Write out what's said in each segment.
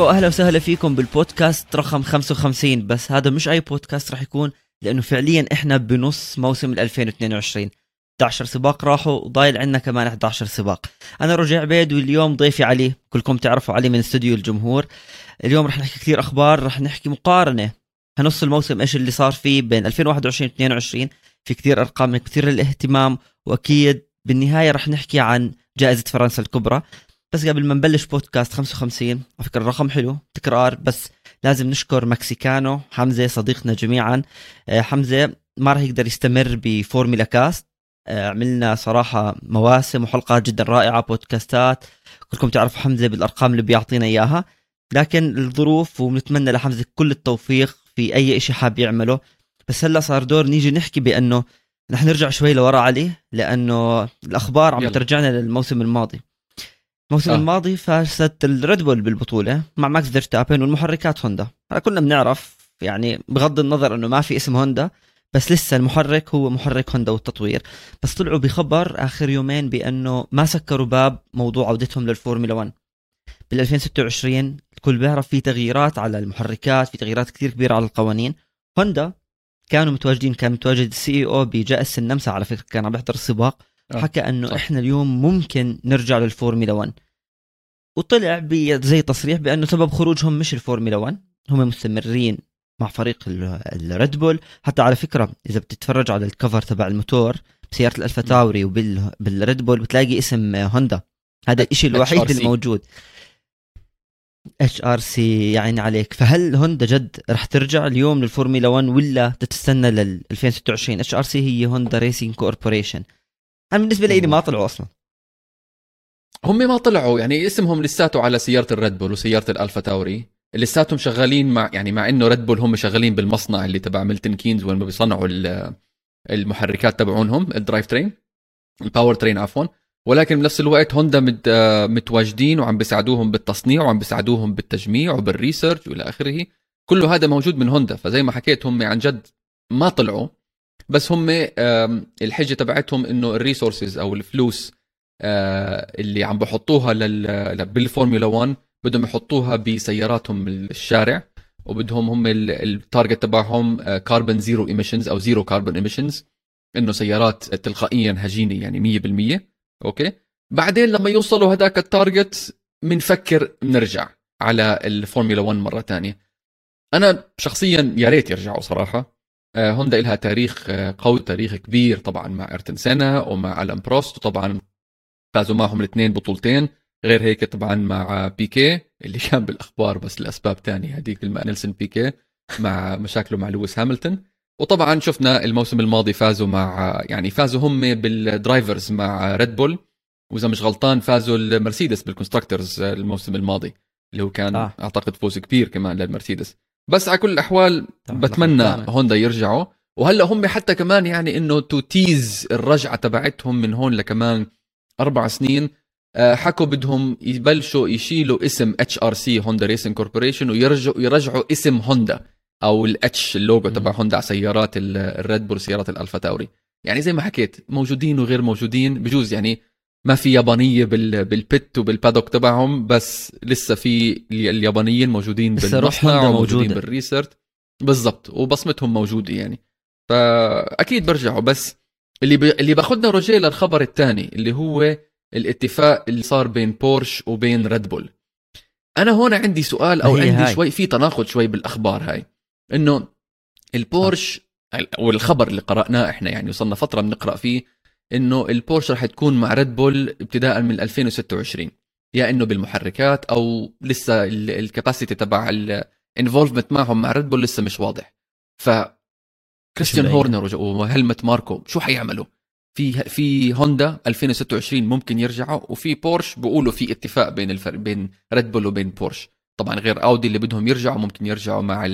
مرحبا وأهلا وسهلا فيكم بالبودكاست رقم 55 بس هذا مش أي بودكاست راح يكون لأنه فعليا إحنا بنص موسم 2022 11 سباق راحوا وضايل عندنا كمان 11 سباق. أنا رجع عبيد واليوم ضيفي علي. كلكم تعرفوا علي من استوديو الجمهور. اليوم رح نحكي كثير أخبار رح نحكي مقارنة. هنص الموسم إيش اللي صار فيه بين 2021 و 22 في كثير أرقام كثير الاهتمام وأكيد بالنهاية رح نحكي عن جائزة فرنسا الكبرى. بس قبل ما نبلش بودكاست 55 على فكرة الرقم حلو تكرار بس لازم نشكر مكسيكانو حمزة صديقنا جميعا. آه، حمزة ما راح يقدر يستمر بفورميلا كاست. آه، عملنا صراحة مواسم وحلقات جدا رائعة بودكاستات. كلكم تعرفوا حمزة بالأرقام اللي بيعطينا إياها. لكن الظروف وبنتمنى لحمزة كل التوفيق في أي شيء حاب يعمله. بس هلأ صار دور نيجي نحكي بأنه رح نرجع شوي لورا عليه لأنه الأخبار عم ترجعنا للموسم الماضي. الموسم آه. الماضي فازت الريد بول بالبطولة مع ماكس فيرستابن والمحركات هوندا هلا كنا بنعرف يعني بغض النظر إنه ما في اسم هوندا بس لسه المحرك هو محرك هوندا والتطوير بس طلعوا بخبر آخر يومين بأنه ما سكروا باب موضوع عودتهم للفورمولا 1 بال 2026 الكل بيعرف في تغييرات على المحركات في تغييرات كثير كبيرة على القوانين هوندا كانوا متواجدين كان متواجد ال CEO بجائزة النمسا على فكرة كان عم يحضر السباق. حكى أنه صح. إحنا اليوم ممكن نرجع للفورمولا 1 وطلع زي تصريح بأنه سبب خروجهم مش الفورمولا 1 هم مستمرين مع فريق الريد بول حتى على فكرة إذا بتتفرج على ال cover تبع الموتور بسيارة الألفا تاوري وبالريد بول بتلاقي اسم هوندا. هذا الشيء الوحيد الموجود. HRC يعني عليك. فهل هوندا جد رح ترجع اليوم للفورمولا 1 ولا تتستنى لل 2026 HRC هي Honda Racing Corporation أنا بالنسبة لي ما طلعوا أصلا. هم ما طلعوا يعني اسمهم لساته على سيارة الريد بول وسيارة الألفا تاوري لساتهم شغالين مع يعني مع إنه ريد بول هم شغالين بالمصنع اللي تبع ميلتون كينز وين بيصنعوا المحركات تبعونهم ال drive train ال power train عفوا. ولكن بنفس الوقت هوندا متواجدين وعم بيساعدوهم بالتصنيع وعم بيساعدوهم بالتجميع وبال research وإلى آخره. كله هذا موجود من هوندا فزي ما حكيت هم عن جد ما طلعوا. بس هم الحجة تبعتهم إنه ال resources أو الفلوس آه، اللي عم بحطوها بالفورمولا 1 بدهم يحطوها بسياراتهم الشارع وبدهم هم ال target تبعهم carbon zero emissions أو zero carbon emissions إنه سيارات تلقائيا هجينة يعني 100% أوكي؟ بعدين لما يوصلوا هذاك ال target بنفكر نرجع على الفورمولا 1 مرة ثانية أنا شخصيا يا ريت يرجعوا صراحة. هوندا لها تاريخ آه، قوي تاريخ كبير طبعا مع إيرتون سينا ومع ألان بروست وطبعا فازوا معهم الاثنين بطولتين. غير هيك طبعا مع بيكيه اللي كان بالأخبار بس لأسباب ثانية هذيك مع نيلسون بيكيه مع مشاكله مع لويس هاملتون. وطبعا شفنا الموسم الماضي فازوا مع يعني فازوا هم بال drivers مع ريد بول وإذا مش غلطان فازوا المرسيدس بال constructors الموسم الماضي اللي هو كان آه. أعتقد فوز كبير كمان للمرسيدس. بس على كل الأحوال بتمنى هوندا يرجعوا. وهلأ هم حتى كمان يعني إنه to tease الرجعة تبعتهم من هون لكمان أربع سنين آه، حكوا بدهم يبلشوا يشيلوا اسم HRC Honda Racing Corporation ويرجعوا يرجعوا اسم هوندا أو الاتش اللوجو تبع هوندا على سيارات الريد بول سيارات الألفا تاوري. يعني زي ما حكيت موجودين وغير موجودين بجوز يعني ما في يابانية بالبت وبال paddock تبعهم بس لسه في اليابانيين موجودين بالمصنع وموجودين بال research. بالضبط. وبصمتهم موجوده يعني. فأكيد برجعوا. بس اللي ب... اللي بأخذنا روجيه للخبر الثاني اللي هو الاتفاق اللي صار بين بورش وبين ريد بول. أنا هون عندي سؤال أو عندي هاي. شوي في تناقض شوي بالأخبار هاي. إنه البورش أو الخبر اللي قرأناه إحنا يعني وصلنا فترة بنقرأ فيه إنه البورش رح تكون مع ريد بول ابتداء من 2026 يا إنه بالمحركات أو لسه ال capacity تبع ال involvement معهم مع ريد بول لسه مش واضح. ف كريستيان هورنر وهلمت ماركو شو حيعملوا؟ في في هوندا 2026 ممكن يرجعوا وفي بورش بيقولوا في اتفاق بين الفرق بين ريد بول وبين بورش طبعا غير اودي اللي بدهم يرجعوا ممكن يرجعوا مع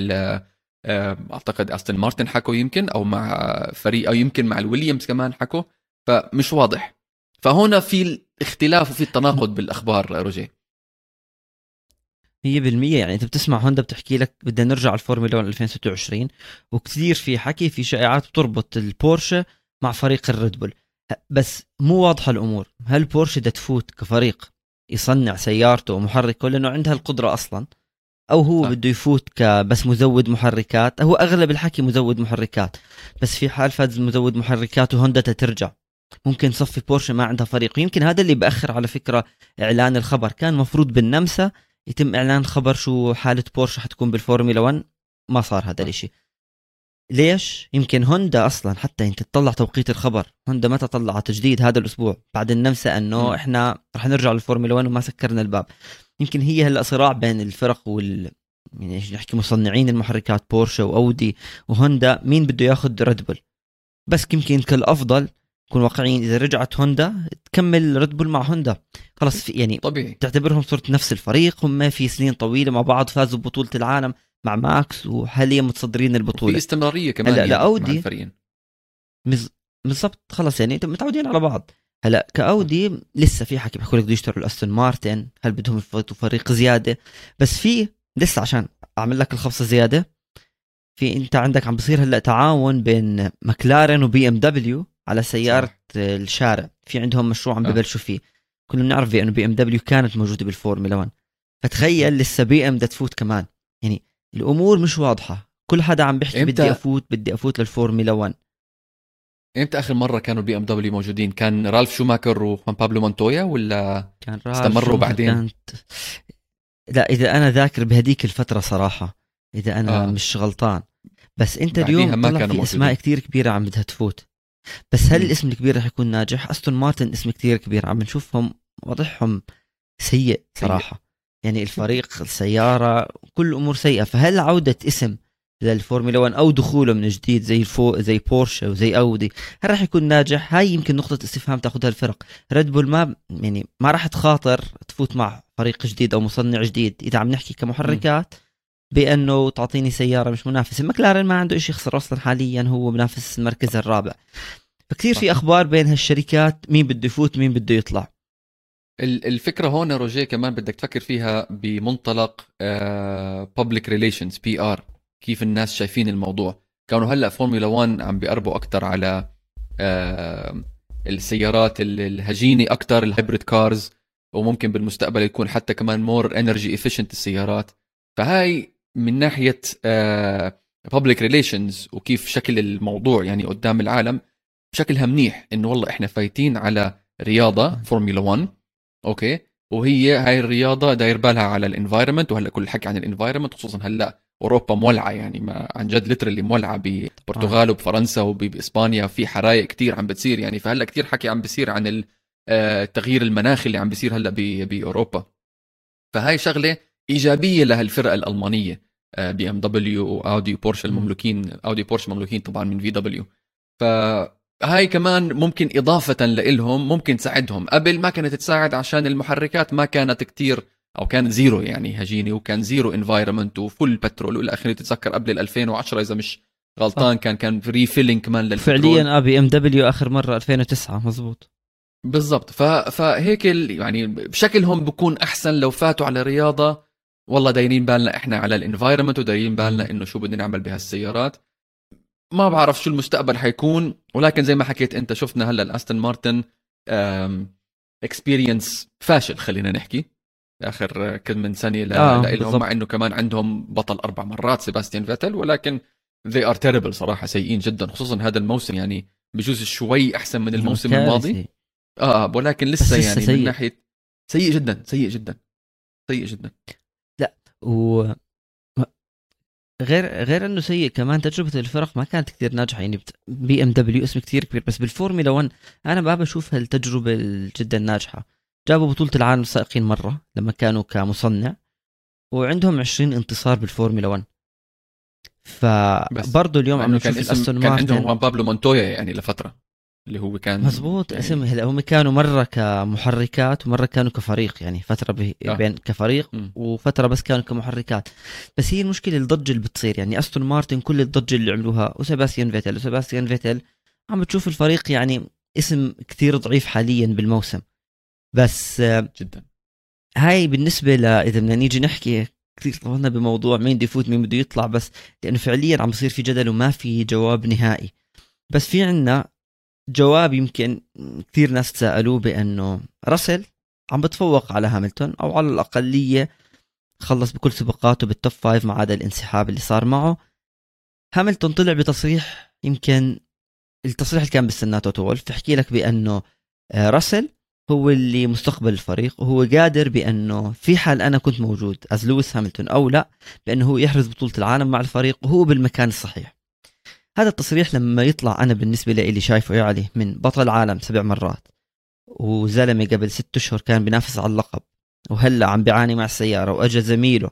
آه، أعتقد استون مارتن حكوا يمكن أو مع فريق أو يمكن مع الويليامز كمان حكوا. فمش واضح. فهنا في الاختلاف وفي التناقض بالأخبار روجيه 100% يعني أنت بتسمع هوندا بتحكي لك بدنا نرجع الفورمولا 1 2026 وكثير في حكي في شائعات بتربط البورشة مع فريق الريد بول. بس مو واضحة الأمور. هل بورشة بدها تفوت كفريق يصنع سيارته ومحركه لأنه عندها القدرة أصلا؟ أو هو صح. بده يفوت كبس مزود محركات؟ هو أغلب الحكي مزود محركات. بس في حال فاز مزود محركات وهوندا ترجع. ممكن صفي بورشه ما عندها فريق. ويمكن هذا اللي بأخر على فكرة إعلان الخبر. كان مفروض بالنمسا يتم إعلان خبر شو حالة بورشه حتكون بالفورمولا 1 ما صار هذا الإشي. ليش؟ يمكن هوندا أصلا حتى انت تطلع توقيت الخبر. هوندا متى طلعت تجديد هذا الأسبوع. بعد النمسا إنه م. إحنا رح نرجع للفورمولا 1 وما سكرنا الباب. يمكن هي هلا صراع بين الفرق وال يعني نحكي مصنعين المحركات بورشة وأودي وهوندا. مين بده ياخذ ريد بول بس يمكن كالأفضل نكون واقعيين. إذا رجعت هوندا تكمل ريد بول مع هوندا. خلص في يعني طبيعي. تعتبرهم صرت نفس الفريق هم في سنين طويلة مع بعض فازوا ببطوله العالم مع ماكس وحاليا متصدرين في البطوله استمرارية كمان هلا يعني الفريقين. مز- بالضبط. خلص يعني متعودين على بعض. هلا كأودي لسه في حكي بيحكوا لك بده يشتروا الاستون مارتن. هل بدهم يفوتوا فريق زيادة؟ بس في لسه عشان أعمل لك الخبصة زيادة في انت عندك عم بصير هلا تعاون بين مكلارن وبي إم دبليو. على سيارة صح. الشارع في عندهم مشروع عم آه. ببلشوا فيه كنا بنعرف انه بي إم دبليو كانت موجودة بالفورمولا 1 فتخيل لسه بي إم بدها تفوت كمان يعني الأمور مش واضحة كل حدا عم بيحكي إمتى؟ بدي أفوت بدي أفوت للفورمولا 1 إمتى آخر مرة كانوا البي إم دبليو موجودين كان رالف شوماكر وخوان بابلو مونتويا ولا كان استمروا شو بعدين. كانت لا إذا أنا ذاكر بهديك الفترة صراحة إذا أنا آه. مش غلطان بس أنت اليوم ما كانوا في أسماء. كتير كبيرة عم بدها تفوت بس هل. الاسم الكبير رح يكون ناجح؟ أستون مارتن اسم كتير كبير عم نشوفهم وضعهم سيء صراحة. يعني الفريق السيارة كل امور سيئة. فهل عودة اسم للفورمولا 1 أو دخوله من جديد زي الفو زي بورشة وزي أودي هل راح يكون ناجح؟ هاي يمكن نقطة استفهام تاخذها الفرق. ريد بول ما يعني ما راح تخاطر تفوت مع فريق جديد أو مصنع جديد. إذا عم نحكي كمحركات بأنه تعطيني سيارة مش منافسة. مكلارن ما عنده شيء يخسر أصلا حاليا هو منافس المركز الرابع. فكثير في. أخبار بين هالشركات مين بده يفوت مين بده يطلع. ال- الفكرة هون روجيه كمان بدك تفكر فيها بمنطلق public relations PR كيف الناس شايفين الموضوع. كانوا هلأ فورمولا 1 عم بيقربوا أكثر على آه، السيارات ال- الهجينة أكثر ال hybrid cars وممكن بالمستقبل يكون حتى كمان more energy efficient السيارات. فهاي من ناحية public relations وكيف شكل الموضوع يعني قدام العالم شكلها منيح إنه والله إحنا فايتين على رياضة فورمولا 1 okay؟ وهي هاي الرياضة داير بالها على ال environment وهلأ كل الحكي عن ال environment خصوصا هلأ أوروبا مولعة يعني ما عن جد literally مولعة بالبرتغال وبفرنسا وبإسبانيا في حرايق كتير عم بتصير يعني فهلأ كتير حكي عم بيصير عن ال- آه، التغيير المناخي اللي عم بيصير هلأ بأوروبا. فهاي شغلة إيجابية لهالفرقة الألمانية. بي إم دبليو واودي وبورش مم. المملوكين أودي وبورش مملوكين طبعا من في دبليو. فهاي كمان ممكن إضافة لإلهم ممكن تساعدهم. قبل ما كانت تساعد عشان المحركات ما كانت كتير أو كانت zero يعني هجينه وكان zero environment و full بترول والى اخره تتذكر قبل ال 2010 إذا مش غلطان كان كان refueling كمان للبترول. فعليا بي إم دبليو آخر مرة 2009 مزبوط بالضبط. ف... فهيك. يعني بشكلهم بكون أحسن لو فاتوا على رياضة والله دايرين بالنا إحنا على ال environment ودايرين بالنا إنه شو بدنا نعمل بهالسيارات ما بعرف شو المستقبل حيكون ولكن زي ما حكيت أنت شفنا هلأ الأستون مارتن experience فاشل خلينا نحكي آخر كم من سنة ل... آه، لهم. مع إنه كمان عندهم بطل أربع مرات سيباستيان فيتل ولكن they are terrible صراحة سيئين جدا خصوصا هذا الموسم يعني بجوز شوي أحسن من الموسم الماضي. آه ولكن لسه لسه يعني سيء. من ناحيه سيء جدا سيء جدا سيء جدا و غير غير إنه سيء كمان تجربة الفرق ما كانت كثير ناجحة يعني BMW اسم كثير كبير بس بالفورمولا 1 أنا ما بشوف هالتجربة جدا ناجحة. جابوا بطولة العالم السائقين مرة لما كانوا كمصنع وعندهم 20 انتصار بالفورمولا 1 فبرضه اليوم عم كان نشوف الأستون كان عندهم بابلو مونتويا يعني لفترة. اللي هو كان مزبوط يعني اسم هلا هم كانوا مرة كمحركات ومرة كانوا كفريق يعني فترة به- آه. بين كفريق مم. وفترة بس كانوا كمحركات. بس هي المشكلة الضجة اللي بتصير يعني أستون مارتن كل الضجة اللي عملوها وسيباستيان فيتل. وسيباستيان فيتل عم بتشوف الفريق يعني اسم كثير ضعيف حاليا بالموسم. بس جدا. هاي بالنسبة ل إذا بدنا نيجي نحكي كثير طولنا بموضوع مين بده يفوت مين بده يطلع بس لأنه فعليا عم بصير في جدل وما في جواب نهائي. بس في عنا جواب يمكن كثير ناس تساءلوه بأنه راسل عم بتفوق على هاملتون أو على الأقلية خلص بكل سباقاته بال top five ما عدا الانسحاب اللي صار معه. هاملتون طلع بتصريح يمكن التصريح اللي كان بستناه توتو وولف بحكي لك بأنه آه، راسل هو اللي مستقبل الفريق وهو قادر بأنه في حال أنا كنت موجود as لويس هاملتون أو لا بأنه هو يحرز بطولة العالم مع الفريق وهو بالمكان الصحيح. هذا التصريح لما يطلع أنا بالنسبة لي شايفه يعني من بطل عالم سبع مرات وزلمة قبل ست أشهر كان بينافس على اللقب وهلأ عم بيعاني مع السيارة واجى زميله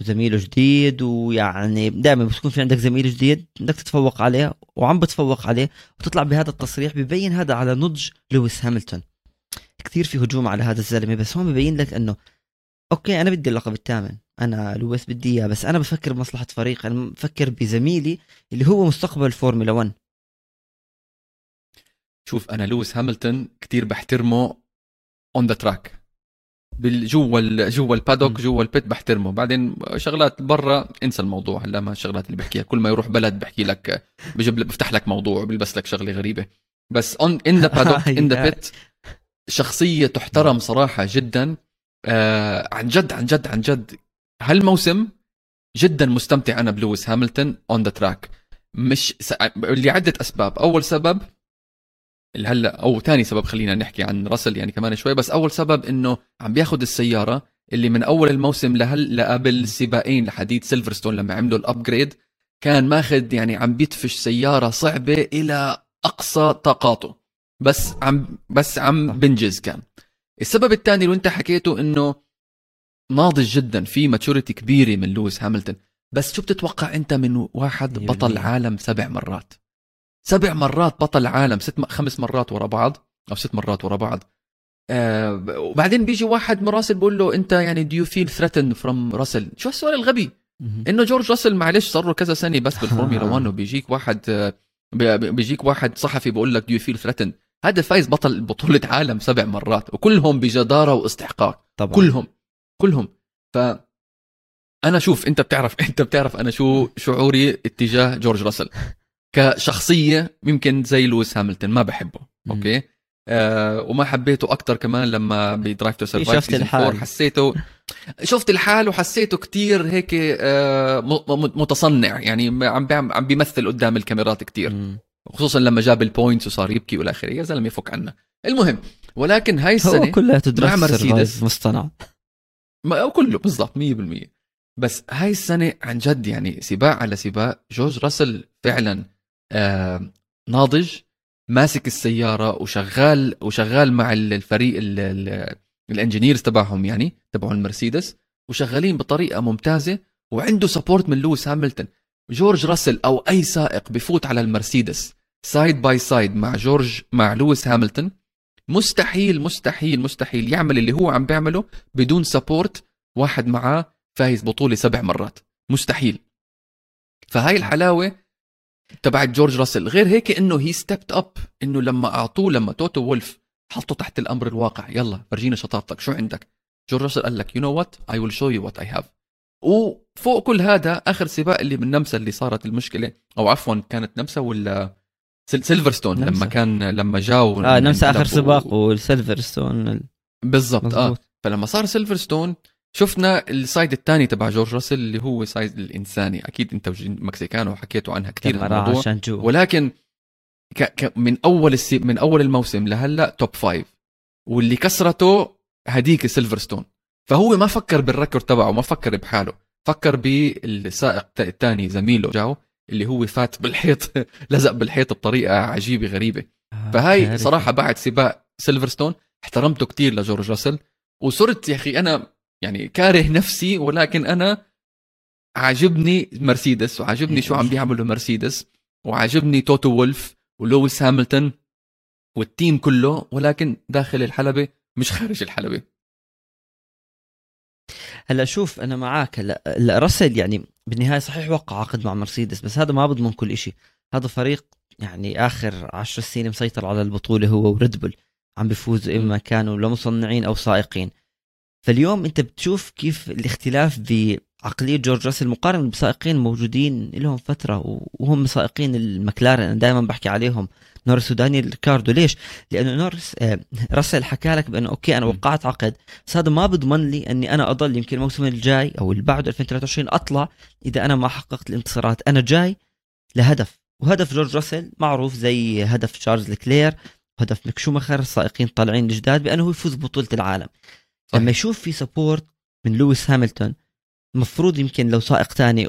وزميله جديد ويعني دائما بتكون في عندك زميل جديد بدك تتفوق عليه وعم بتفوق عليه وتطلع بهذا التصريح ببين هذا على نضج لويس هاملتون. كثير في هجوم على هذا الزلمة بس هون ببين لك إنه okay أنا بدي اللقب الثامن. أنا لويس بدي إياه. بس أنا بفكر بمصلحة فريق. أنا بفكر بزميلي اللي هو مستقبل الفورمولا 1 شوف أنا لويس هاملتون كتير بحترمه on the track جوا جوا ال paddock جوا ال pit بحترمه. بعدين شغلات برا انسى الموضوع. هلا ما الشغلات اللي بحكيها. كل ما يروح بلد بحكي لك بجيب بفتح لك موضوع وبيلبس لك شغلة غريبة. بس on in the paddock in the pit شخصية تحترم صراحة جدا. آه عن جد عن جد عن جد هالموسم جدا مستمتع أنا بلويس هاملتون on the track مش س... لعدة أسباب. أول سبب هلا أو ثاني سبب خلينا نحكي عن راسل يعني كمان شوي بس أول سبب إنه عم بياخذ السيارة اللي من أول الموسم لهل لقبل سباقين لحديت سيلفرستون لما عملوا ال upgrade كان ماخذ يعني عم بيدفش سيارة صعبة إلى أقصى طاقاته. بس عم بس عم بنجز كان. السبب الثاني اللي انت حكيته إنه ناضج جدا في maturity كبيرة من لويس هاملتون. بس شو بتتوقع أنت من واحد بطل عالم سبع مرات؟ سبع مرات بطل عالم ست م... خمس مرات ورا بعض أو ست مرات ورا بعض. آه وبعدين بيجي واحد من راسل بقول له أنت يعني do you feel threatened from راسل؟ شو السؤال الغبي؟ إنه جورج راسل معلش صار له كذا سنة بس بالفورمولا 1 وبيجيك واحد بيجيك واحد صحفي بقول لك do feel threatened هذا فايز بطل بطولة عالم سبع مرات وكلهم بجدارة واستحقاق. طبعا. كلهم. كلهم. ف أنا شوف أنت بتعرف أنت بتعرف أنا شو شعوري اتجاه جورج راسل. كشخصية يمكن زي لويس هاملتون ما بحبه okay؟ آه وما حبيته أكثر كمان لما ب Drive to Survive شفت الحال. حسيته شفت الحال وحسيته كتير هيك آه متصنع يعني عم عم بيمثل قدام الكاميرات كتير. خصوصا لما جاب ال points وصار يبكي والى آخره يا زلمة فك عنا. المهم ولكن هاي السنة هو كلها مع مرسيدس مصطنع. ما كله بالضبط 100% بس هاي السنة عن جد يعني سباق على سباق جورج راسل فعلا آه ناضج ماسك السيارة وشغال وشغال مع الفريق ال engineers تبعهم يعني تبعون المرسيدس وشغالين بطريقة ممتازة وعنده support من لويس هاملتون. جورج راسل أو أي سائق بفوت على المرسيدس side by side مع جورج مع لويس هاملتون مستحيل مستحيل مستحيل يعمل اللي هو عم بيعمله بدون support واحد معاه فايز بطولة سبع مرات. مستحيل. فهاي الحلاوة تبعت جورج راسل. غير هيك إنه هي stepped up إنه لما أعطوه لما توتو وولف حطوا تحت الأمر الواقع. يلا فرجينا شطارتك. شو عندك؟ جورج راسل قال لك you know what I will show you what I have وفوق كل هذا آخر سباق اللي من نمسا اللي صارت المشكلة أو عفوا كانت نمسا ولا سيلفرستون. لما كان لما جاو آه نمسا آخر سباق والسيلفرستون بالضبط آه. فلما صار سيلفرستون شفنا ال side الثاني تبع جورج راسل اللي هو side الإنساني. أكيد أنت مكسيكانو وحكيتوا عنها كثير الموضوع. ولكن ك... ك... من أول السي... من أول الموسم لهلأ top five واللي كسرته هديك سيلفرستون. فهو ما فكر بال record تبعه ما فكر بحاله. فكر بالسائق الثاني زميله جو. اللي هو فات بالحيط لزق بالحيط بطريقة عجيبة غريبة. آه، فهاي صراحة بعد سباق سيلفرستون احترمته كتير لجورج راسل. وصرت يا أخي أنا يعني كاره نفسي ولكن أنا عاجبني مرسيدس وعاجبني شو عم بيعملوا مرسيدس وعاجبني توتو وولف ولويس هاملتون وال team كله ولكن داخل الحلبة مش خارج الحلبة. هلا شوف أنا معك هلا راسل يعني بالنهاية صحيح وقع عقد مع مرسيدس بس هذا ما بضمن كل شيء هذا فريق يعني آخر عشر سنين مسيطر على البطولة هو وريد بول. عم بيفوزوا إما كانوا لمصنعين أو سائقين. فاليوم أنت بتشوف كيف الاختلاف عقلية جورج راسل مقارنة بسائقين موجودين لهم فترة وهم سائقين المكلارن أنا دائما بحكي عليهم نورس ودانيال ريكاردو. ليش؟ لأنه نورس آه راسل حكى لك بأنه okay أنا وقعت عقد. بس هذا ما بضمن لي أني أنا أضل يمكن الموسم الجاي أو اللي بعده 2023 أطلع إذا أنا ما حققت الانتصارات. أنا جاي لهدف وهدف جورج راسل معروف زي هدف تشارلز لكلير هدف ميك شومخر السائقين طالعين الجداد بأنه يفوز ببطولة العالم. لما يشوف في support من لويس هاملتون المفروض يمكن لو سائق ثاني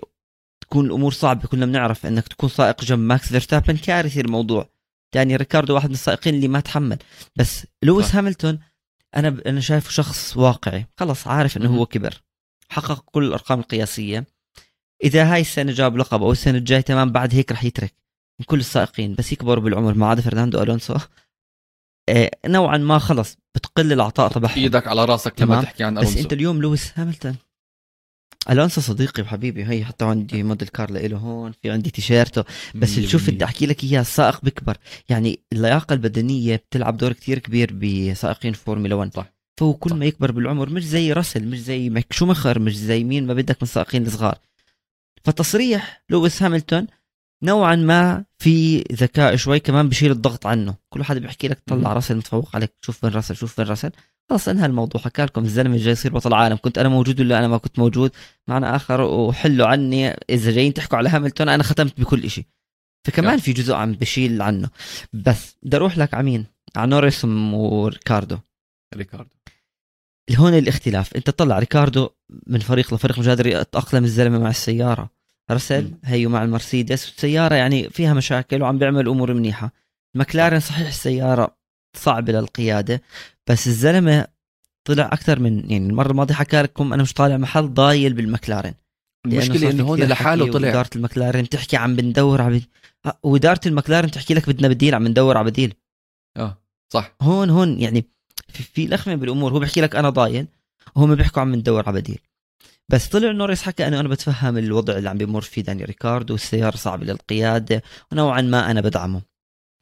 تكون الأمور صعبة كلنا بنعرف إنك تكون سائق جنب ماكس فيرستابن كارثي الموضوع يعني ريكاردو واحد من السائقين اللي ما تحمل. بس لويس. هاملتون أنا أنا شايفه شخص واقعي. خلص عارف إنه هو كبر. حقق كل الأرقام القياسية. إذا هاي السنة جاب لقب أو السنة الجاية تمام بعد هيك رح يترك من كل السائقين. بس يكبروا بالعمر. ما عدا فرناندو ألونسو. إيه نوعا ما خلص بتقل العطاء تبعهم. إيدك على راسك لما تحكي عن ألونسو. بس أنت اليوم لويس هاملتون. الونسو صديقي وحبيبي هي حتى عندي model car له هون في عندي تيشيرته بس تشوف بدي أحكي لك اياه السائق بيكبر يعني اللياقة البدنية بتلعب دور كتير كبير بسائقين فورمولا 1 صح. فهو كل صح. ما يكبر بالعمر مش زي راسل مش زي ميك شومخر مش زي مين ما بدك من السائقين الصغار. فتصريح لويس هاملتون نوعا ما في ذكاء شوي كمان بشيل الضغط عنه. كل حدا بيحكي لك طلع راسل متفوق عليك شوف وين راسل شوف وين راسل. خلص انهى الموضوع حكى لكم الزلمة جاي يصير بطل عالم كنت أنا موجود ولا أنا ما كنت موجود؟ معنى آخر وحلوا عني إذا جايين تحكوا على هاملتون أنا ختمت بكل شيء فكمان في جزء عم بشيل عنه. بس بدي أروح لك على مين على نوريس وريكاردو. ريكاردو. هون الاختلاف. أنت طلع ريكاردو من فريق لفريق مش قادر يتأقلم الزلمة مع السيارة. راسل هيو مع المرسيدس. والسياره يعني فيها مشاكل وعم بيعمل أمور منيحة. مكلارن صحيح السيارة صعبة للقيادة. بس الزلمة طلع أكثر من يعني المرة الماضية حكى لكم أنا مش طالع محل ضايل بالمكلارن المشكلة إنه هون لحاله طلع. اداره المكلارن تحكي عم بندور على آه، وإدارة المكلارن تحكي لك بدنا بديل عم بندور على بديل. آه صح. هون هون يعني في, في لخمة بالأمور. هو بيحكي لك أنا ضايل وهم بيحكوا عم بندور على بديل. بس طلع نوريس حكى إنه أنا بتفهم الوضع اللي عم بيمر فيه داني ريكاردو والسيارة صعبة للقيادة ونوعا ما أنا بدعمه.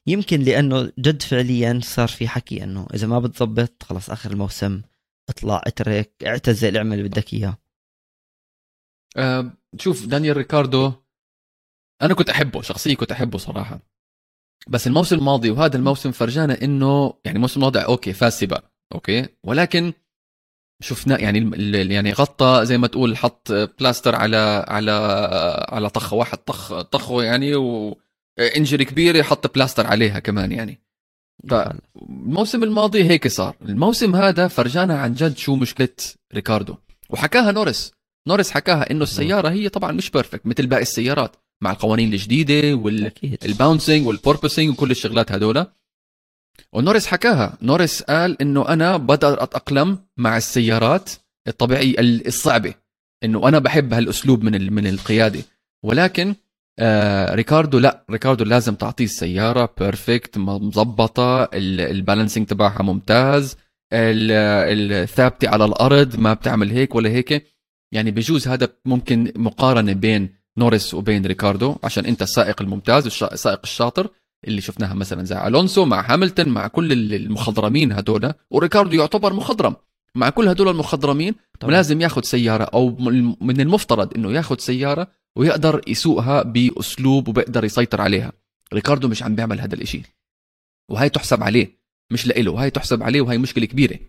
يمكن لأنه جد فعليا صار في حكي إنه إذا ما بتظبط خلص آخر الموسم اطلع اترك اعتزل اعمل اللي بدك إياه. أه شوف دانيال ريكاردو أنا كنت أحبه شخصيا كنت أحبه صراحة. بس الموسم الماضي وهذا الموسم فرجانا إنه يعني الموسم الماضي okay فاز سباق okay؟ ولكن شفنا يعني يعني غطى زي ما تقول حط بلاستر على على على طخه واحد طخ طخه يعني و injury كبيرة حط بلاستر عليها كمان يعني. فالموسم الماضي هيك صار. الموسم هذا فرجانا عن جد شو مشكلة ريكاردو. وحكاها نورس. نورس حكاها إنه السيارة هي طبعا مش perfect مثل باقي السيارات مع القوانين الجديدة وال bouncing وال porpoising وكل الشغلات هدول. ونورس حكاها. نورس قال إنه أنا بقدر أتأقلم مع السيارات الطبيعية الصعبة إنه أنا بحب هالأسلوب من من القيادة. ولكن آه ريكاردو لا ريكاردو لازم تعطيه السيارة perfect مظبطة ال balancing تبعها ممتاز الثابته على الأرض ما بتعمل هيك ولا هيك. يعني بجوز هذا ممكن مقارنة بين نورس وبين ريكاردو عشان أنت السائق الممتاز السائق الشاطر اللي شفناها مثلا زي ألونسو مع هاملتون مع كل المخضرمين هدول وريكاردو يعتبر مخضرم. مع كل هدول المخضرمين طبعا. لازم ياخذ سيارة أو من المفترض إنه ياخذ سيارة ويقدر يسوقها بأسلوب وبيقدر يسيطر عليها. ريكاردو مش عم بيعمل هذا الإشي. وهي تحسب عليه مش لإله. وهي تحسب عليه وهي مشكلة كبيرة.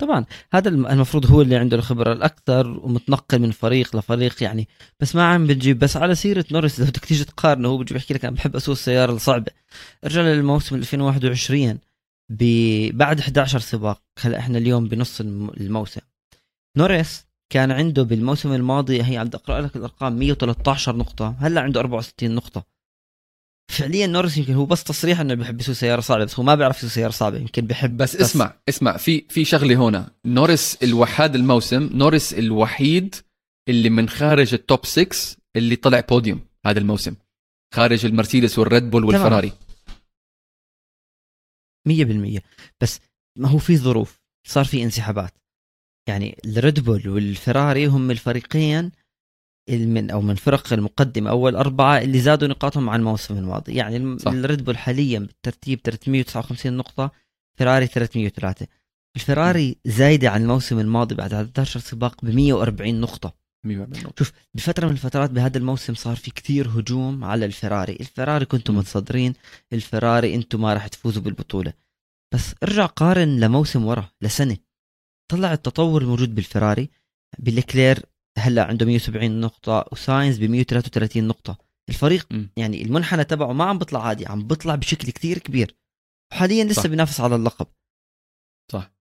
طبعا. هذا المفروض هو اللي عنده الخبرة الأكثر ومتنقل من فريق لفريق يعني. بس ما عم بتجيب. بس على سيرة نورس إذا بدك تيجي تقارنه هو بيجي بيحكي لك أنا بحب أسوق السيارة الصعبة. ارجع للموسم 2021 بعد 11 سباق هلا إحنا اليوم بنص الموسم؟ نورس كان عنده بالموسم الماضي هي عم أقرأ لك الأرقام 113 نقطة. هلا عنده 64 نقطة. فعليا نورس يمكن هو بس تصريح إنه بحب يسوق سيارة صعبة بس هو ما بيعرف يسوق سيارة صعبة يمكن بحب بس, بس اسمع اسمع في في شغلة هنا. نورس الوحيد الموسم نورس الوحيد اللي من خارج التوب 6 اللي طلع بوديوم هذا الموسم. خارج المرسيدس والريد بول والفراري. 100% بس ما هو في ظروف صار في انسحابات. يعني الريد بول والفراري هم الفريقين من أو من فرق المقدمة أول أربعة اللي زادوا نقاطهم عن الموسم الماضي. يعني صح. الريد بول حاليا بالترتيب 359 نقطة فيراري 303 الفراري زايدة عن الموسم الماضي بعد 11 سباق ب 140 نقطه 140 نقطة. شوف بفترة من الفترات بهذا الموسم صار في كتير هجوم على الفراري. الفراري كنتم. متصدرين الفراري أنتم ما راح تفوزوا بالبطولة. بس ارجع قارن لموسم ورا لسنة. طلع التطور الموجود بالفراري. بلكلير هلا عنده 170 نقطة وساينز ب 133 نقطة. الفريق م. يعني المنحنى تبعه ما عم بيطلع عادي عم بيطلع بشكل كتير كبير. وحاليا لسه صح. بينافس على اللقب. صح.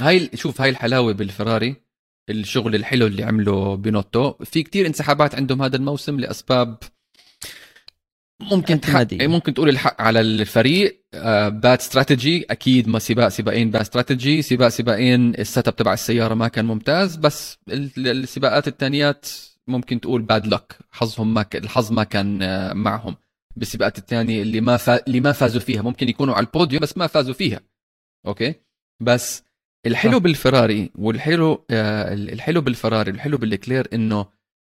هاي شوف هاي الحلاوة بالفراري. الشغل الحلو اللي عمله بينوتو. في كتير انسحابات عندهم هذا الموسم لأسباب ممكن تحق اعتمادية. ممكن تقول الحق على الفريق. bad strategy أكيد ما سباق سباقين bad strategy سباق سباقين ال setup تبع السيارة ما كان ممتاز بس ال- السباقات الثانيات ممكن تقول bad luck حظهم ما ك... الحظ ما كان آه، معهم. بالسباقات الثانية اللي ما ف... اللي ما فازوا فيها. ممكن يكونوا على البوديوم بس ما فازوا فيها. أوكي؟ بس الحلو صح. بالفراري والحلو آه، الحلو بالفراري والحلو بالكلير إنه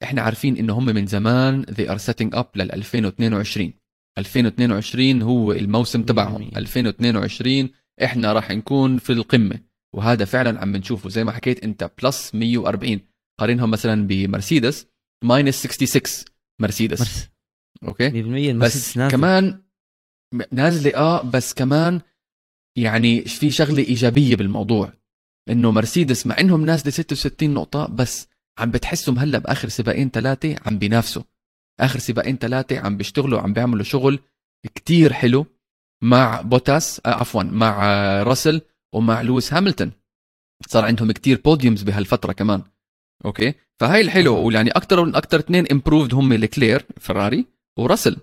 إحنا عارفين إنه هم من زمان they are setting up لل 2022 2022 هو الموسم تبعهم. 100%. 2022 إحنا راح نكون في القمة. وهذا فعلا عم بنشوفه. زي ما حكيت أنت plus 140 قارنهم مثلا بمرسيدس minus 66 مرسيدس. مرس أوكي؟ 100% المرسيدس بس نازل. كمان نازلة آه بس كمان يعني في شغلة إيجابية بالموضوع. إنه مرسيدس مع إنهم نازله 66 نقطة بس عم بتحسهم هلأ بآخر سباقين ثلاثة عم بينافسوا. آخر سباقين ثلاثة عم بيشتغلوا عم بيعملوا شغل كتير حلو مع بوتاس آه عفوا مع آه، راسل ومع لويس هاملتون. صار عندهم كتير podiums بهالفترة كمان. أوكي؟ فهاي الحلو ويعني أكثر أكثر اثنين improved هم لكلير فراري وراسل.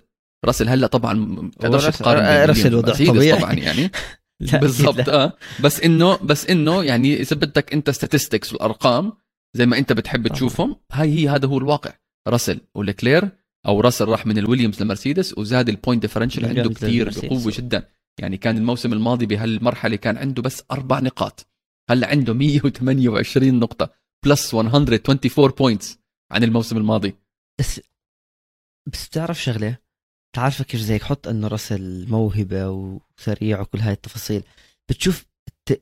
راسل هلأ طبعا ما تقدرش تقارن آه، راسل ويليامز وضع طبيعي. طبعا يعني. بالضبط. آه بس إنه بس إنه يعني إذا بدك أنت statistics والأرقام زي ما أنت بتحب طبعاً. تشوفهم هاي هي هذا هو الواقع راسل ولكلير أو راسل راح من الويليامز لمرسيدس وزاد ال point differential عنده كثير. بقوة جدا يعني كان الموسم الماضي بهالمرحلة كان عنده بس أربع نقاط هلأ عنده 128 نقطة plus 124 points عن الموسم الماضي بس بس بتعرف شغلة تعرف كيف زيك حط إنه راسل موهبة وسريع وكل هاي التفاصيل. بتشوف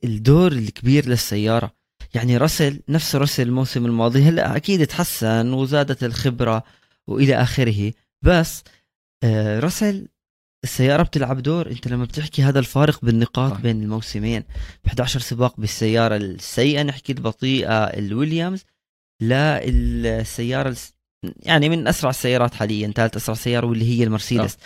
الدور الكبير للسيارة. يعني راسل نفس راسل الموسم الماضي هلأ أكيد تحسن وزادت الخبرة وإلى آخره. بس آه راسل السيارة بتلعب دور. أنت لما بتحكي هذا الفارق بالنقاط. بين الموسمين ب 11 سباق بالسيارة السيئة نحكي البطيئة الويليامز للسياره الس- يعني من أسرع السيارات حاليا ثالث أسرع سيارة واللي هي المرسيدس.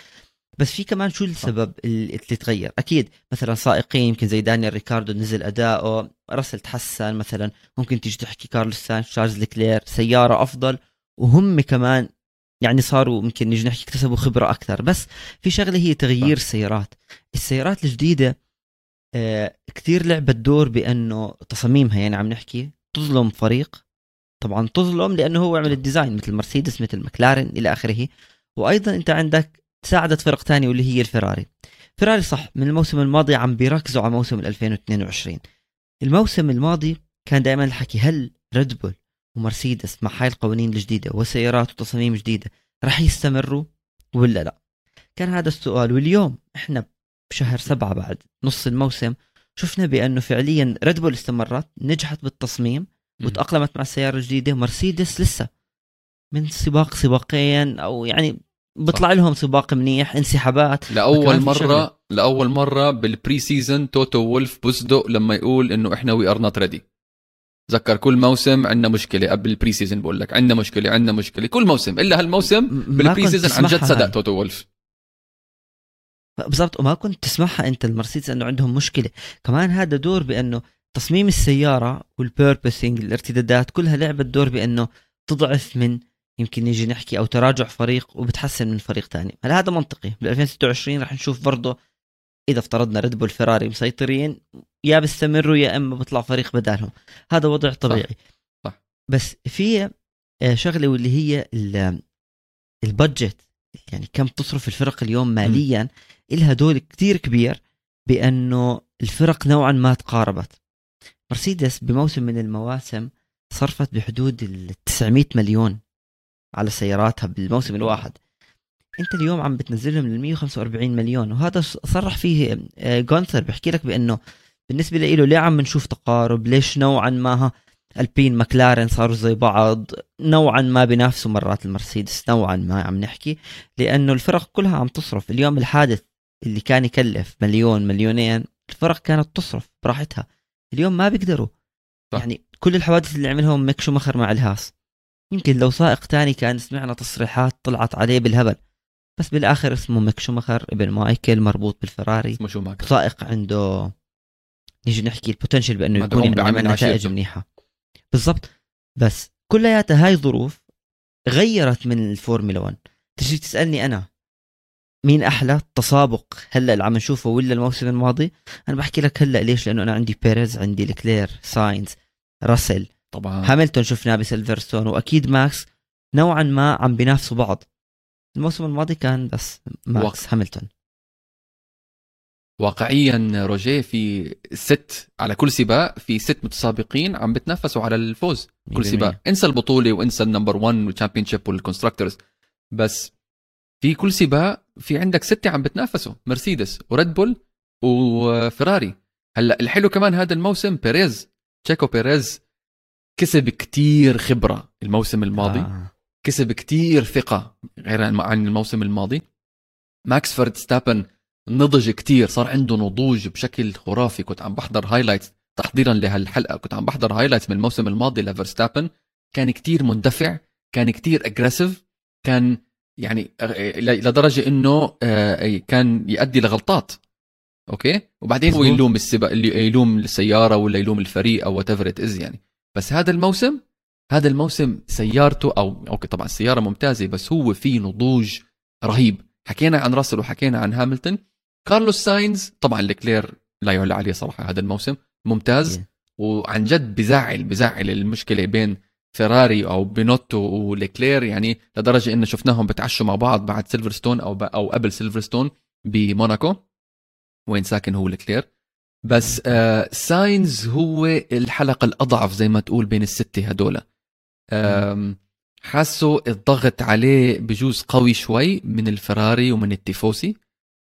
بس في كمان شو السبب اللي تغير أكيد مثلا سائقين يمكن زي دانيال ريكاردو نزل أداؤه راسل تحسن مثلا ممكن تيجي تحكي كارلوس ساينز تشارلز لكلير سيارة أفضل وهم كمان يعني صاروا يمكن نيجي نحكي اكتسبوا خبرة أكثر. بس في شغلة هي تغيير السيارات السيارات الجديدة آه كثير لعبت دور بأنه تصاميمها يعني عم نحكي تظلم فريق. طبعا تظلم لأنه هو عمل الديزاين مثل مرسيدس مثل مكلارن إلى آخره. وأيضا أنت عندك ساعدت فرق تانية واللي هي الفراري. فراري صح من الموسم الماضي عم بيركزوا على موسم 2022 الموسم الماضي كان دائما الحكي هل ريد بول ومرسيدس مع هاي القوانين الجديدة وسيارات وتصاميم جديدة رح يستمروا ولا لا؟ كان هذا السؤال. واليوم إحنا بشهر سبعة بعد نص الموسم شفنا بأنه فعليا ريد بول استمرت نجحت بالتصميم وتأقلمت مع السيارة الجديدة مرسيدس لسه من سباق سباقين أو يعني بيطلع لهم سباق منيح انسحابات. لأول مره. لأول مرة بال pre-season توتو وولف بصدق لما يقول إنه إحنا we are not ready تذكر كل موسم عندنا مشكلة. قبل ال pre-season بقول لك عندنا مشكلة عندنا مشكلة. كل موسم إلا هالموسم بال pre-season عن جد صدق. توتو وولف. بالضبط وما كنت تسمعها أنت المرسيدس إنه عندهم مشكلة. كمان هذا دور بأنه تصميم السيارة وال porpoising الارتدادات كلها لعبت دور بأنه تضعف من يمكن نيجي نحكي أو تراجع فريق وبتحسن من فريق تاني. هل هذا منطقي؟ بال 2026 رح نشوف برضه إذا افترضنا ريد بول فيراري مسيطرين يا بيستمروا يا إما بيطلع فريق بدالهم. هذا وضع طبيعي. صح. بس في آه، شغلة واللي هي ال- البادجت. يعني كم تصرف الفرق اليوم ماليا. إلها دور كتير كبير بأنه الفرق نوعا ما تقاربت. مرسيدس بموسم من المواسم صرفت بحدود ال 900 مليون. على سياراتها بالموسم الواحد. أنت اليوم عم بتنزلهم لل 145 مليون وهذا صرح فيه آه، جونثر بيحكي لك بأنه بالنسبة له ليه عم نشوف تقارب؟ ليش نوعا ما ألبين ماكلارين صاروا زي بعض؟ نوعا ما بينافسوا مرات المرسيدس نوعا ما عم نحكي لأنه الفرق كلها عم تصرف. اليوم الحادث اللي كان يكلف مليون مليونين الفرق كانت تصرف براحتها. اليوم ما بيقدروا. صح. يعني كل الحوادث اللي عملهم ميك شومخر مع الهاس. يمكن لو سائق تاني كان سمعنا تصريحات طلعت عليه بالهبل. بس بالآخر اسمه ميك شومخر ابن مايكل مربوط بالفراري. اسمه شومخر سائق عنده نيجي نحكي ال potential بأنه يكون يعمل نتائج منيحة. بالضبط. بس كلياتها هاي ظروف غيرت من الفورمولا 1 تجي تسألني أنا مين أحلى تسابق هلأ اللي عم نشوفه ولا الموسم الماضي؟ أنا بحكي لك هلأ ليش؟ لأنه أنا عندي بيريز عندي لكلير ساينز راسل. طبعا. هاملتون شفناه بسيلفرستون وأكيد ماكس نوعا ما عم بينافسوا بعض. الموسم الماضي كان بس ماكس. هاملتون. واقعيا روجيه في ست على كل سباق في ست متسابقين عم بتنافسوا على الفوز. كل سباق. انسى البطولة وانسى ال number 1 وال championship وال constructors بس في كل سباق في عندك ستة عم بتنافسوا. مرسيدس وريد بول وفراري هلأ الحلو كمان هذا الموسم بيريز. تشيكو بيريز كسب كتير خبرة الموسم الماضي آه. كسب كتير ثقة غير عن الموسم الماضي. ماكس فيرستابن نضج كتير صار عنده نضوج بشكل خرافي. كنت عم بحضر highlights تحضيرا لهالحلقة. كنت عم بحضر highlights من الموسم الماضي لفيرستابن. كان كتير مندفع كان كتير aggressive كان يعني لدرجه إنه آه، كان يؤدي لغلطات. أوكي؟ وبعدين هو يلوم السباق اللي يلوم السيارة ولا يلوم الفريق أو whatever يعني. بس هذا الموسم هذا الموسم سيارته أو أوكي طبعا السيارة ممتازة بس هو في نضوج رهيب. حكينا عن راسل وحكينا عن هاملتون. كارلوس ساينز طبعا لكلير لا يعلى عليه صراحة هذا الموسم ممتاز. وعن جد بزعل بزعل المشكلة بين فيراري أو بينوتو وليكلير يعني لدرجة انه شفناهم بتعشوا مع بعض بعد سيلفرستون أو أو قبل سيلفرستون بموناكو. وين ساكن هو ليكلير بس آه ساينز هو الحلقة الأضعف زي ما تقول بين الستة هدول. حاسه الضغط عليه بجوز قوي شوي من الفراري ومن التيفوسي.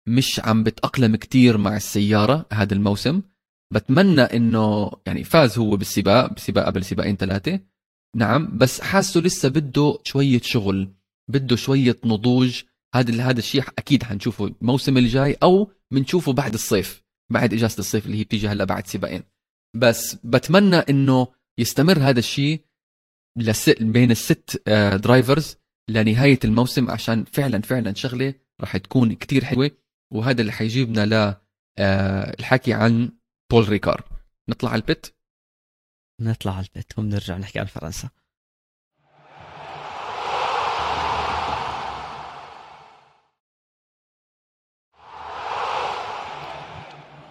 مش عم بتأقلم كتير مع السيارة هذا الموسم. بتمنى إنه يعني فاز هو بالسباق بسباق قبل سباقين ثلاثة. نعم بس حاسه لسه بده شوية شغل بده شوية نضوج. هذا هذا الشيء أكيد حنشوفه الموسم الجاي أو بنشوفه بعد الصيف. بعد إجازة الصيف اللي هي بتيجي هلأ بعد سباقين. بس بتمنى إنه يستمر هذا الشيء لس... بين الست drivers آه، لنهاية الموسم عشان فعلا فعلا شغلة راح تكون كتير حلوة وهذا اللي حيجيبنا ل آه، الحكي عن بول ريكار. نطلع على البيت؟ نطلع على البيت وبنرجع نحكي عن فرنسا.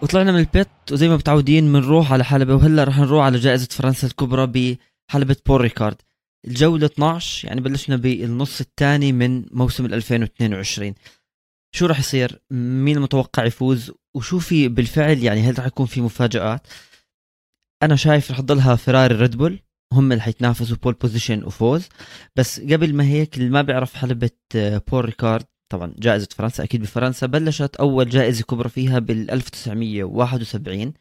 وطلعنا من البيت وزي ما متعودين بنروح على حلبة وهلا رح نروح على جائزة فرنسا الكبرى بحلبة بول ريكارد. الجولة 12 يعني بلشنا بالنص الثاني من موسم 2022 شو راح يصير؟ مين المتوقع يفوز؟ وشو في بالفعل؟ يعني هل راح يكون في مفاجآت؟ أنا شايف رح تضلها فيراري ريد بول هم اللي حيتنافسوا pole position وفوز. بس قبل ما هيك اللي ما بيعرف حلبة بول ريكارد طبعا جائزة فرنسا أكيد بفرنسا بلشت أول جائزة كبرى فيها بال 1971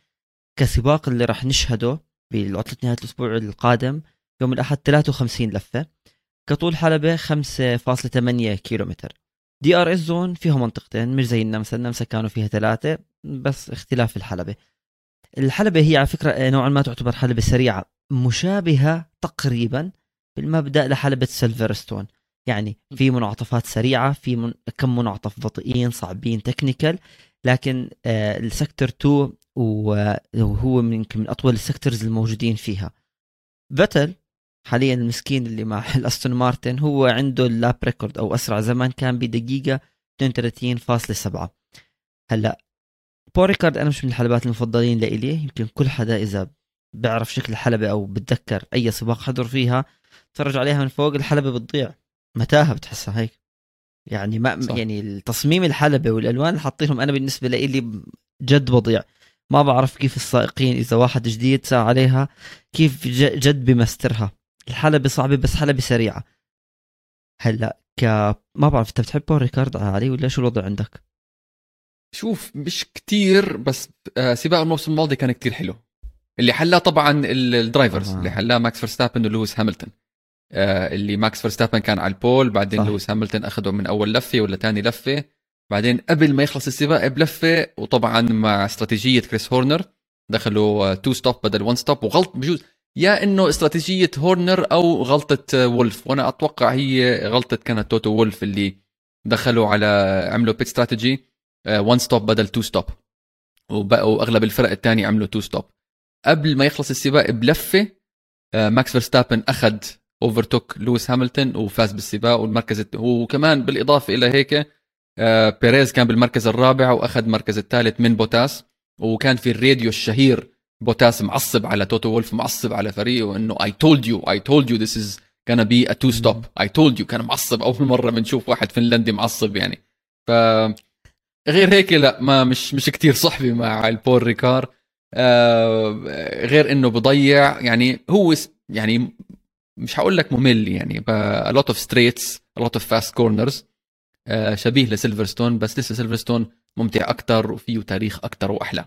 كسباق اللي راح نشهده بعطلة نهاية الأسبوع القادم يوم الأحد 53 لفة كطول حلبة 5.8 كيلومتر. DRS zone فيها منطقتين مش زي النمسا النمسا كانوا فيها ثلاثة بس اختلاف الحلبة. الحلبة هي على فكرة نوعا ما تعتبر حلبة سريعة مشابهة تقريبا بالمبدأ لحلبة سيلفرستون. يعني في منعطفات سريعة في من... كم منعطف بطيئين صعبين technical لكن آه ال sector 2 وهو من من أطول ال sectors الموجودين فيها. فيتل حاليا المسكين اللي مع الأستون مارتن هو عنده ال lap record أو أسرع زمان كان بدقيقة 32.7 هلأ بول ريكارد أنا مش من الحلبات المفضلين لإلي يمكن كل حدا إذا بيعرف شكل الحلبة أو بتذكر أي سباق حضر فيها تفرج عليها من فوق الحلبة بتضيع. متاهة بتحسها هيك يعني ما صح. يعني التصميم الحلبة والألوان اللي حاطينهم أنا بالنسبة لإلي جد بضيع ما بعرف كيف السائقين إذا واحد جديد ساعة عليها كيف جد بمسترها الحلبة صعبة بس حلبة سريعة هلأ ك ما بعرف أنت بتحب بول ريكارد علي ولا شو الوضع عندك؟ شوف مش كتير بس آه، سباق الموسم الماضي كان كتير حلو اللي حلاه طبعا ال- ال drivers آه. اللي حلاه ماكس فيرستابن ولويس آه، اللي ماكس فيرستابن كان على ال pole بعدين صح. لويس هاميلتون أخذه من أول لفة ولا تاني لفة. بعدين قبل ما يخلص السباق بلفه وطبعا مع استراتيجية كريس هورنر دخلوا two stop بدل 1 stop وغلط بجوز. يا إنه استراتيجية هورنر أو غلطة آه، وولف وأنا أتوقع هي غلطة كانت توتو وولف اللي دخلوا على عملوا pit strategy 1 stop بدل 2 stop وبقوا اغلب الفرق الثانية عملوا 2 stop قبل ما يخلص السباق بلفة آه، ماكس فيرستابن أخذ overtook لويس هاميلتون وفاز بالسباق والمركز. وكمان بالإضافة إلى هيك آه، بيريز كان بالمركز الرابع وأخذ المركز الثالث من بوتاس وكان في الراديو الشهير بوتاس معصب على توتو وولف معصب على فريقه انه I told you I told you this is كان be a two stop I told you كان معصب أول مرة بنشوف واحد فنلندي معصب يعني ف غير هيك لا ما مش مش كتير صحبي مع البول ريكار آه غير إنه بضيع يعني هو يعني مش هقول لك ممل يعني a lot of straights a lot of fast corners آه شبيه لسيلفرستون بس لسه سيلفرستون ممتع أكثر وفيه تاريخ أكثر وأحلى.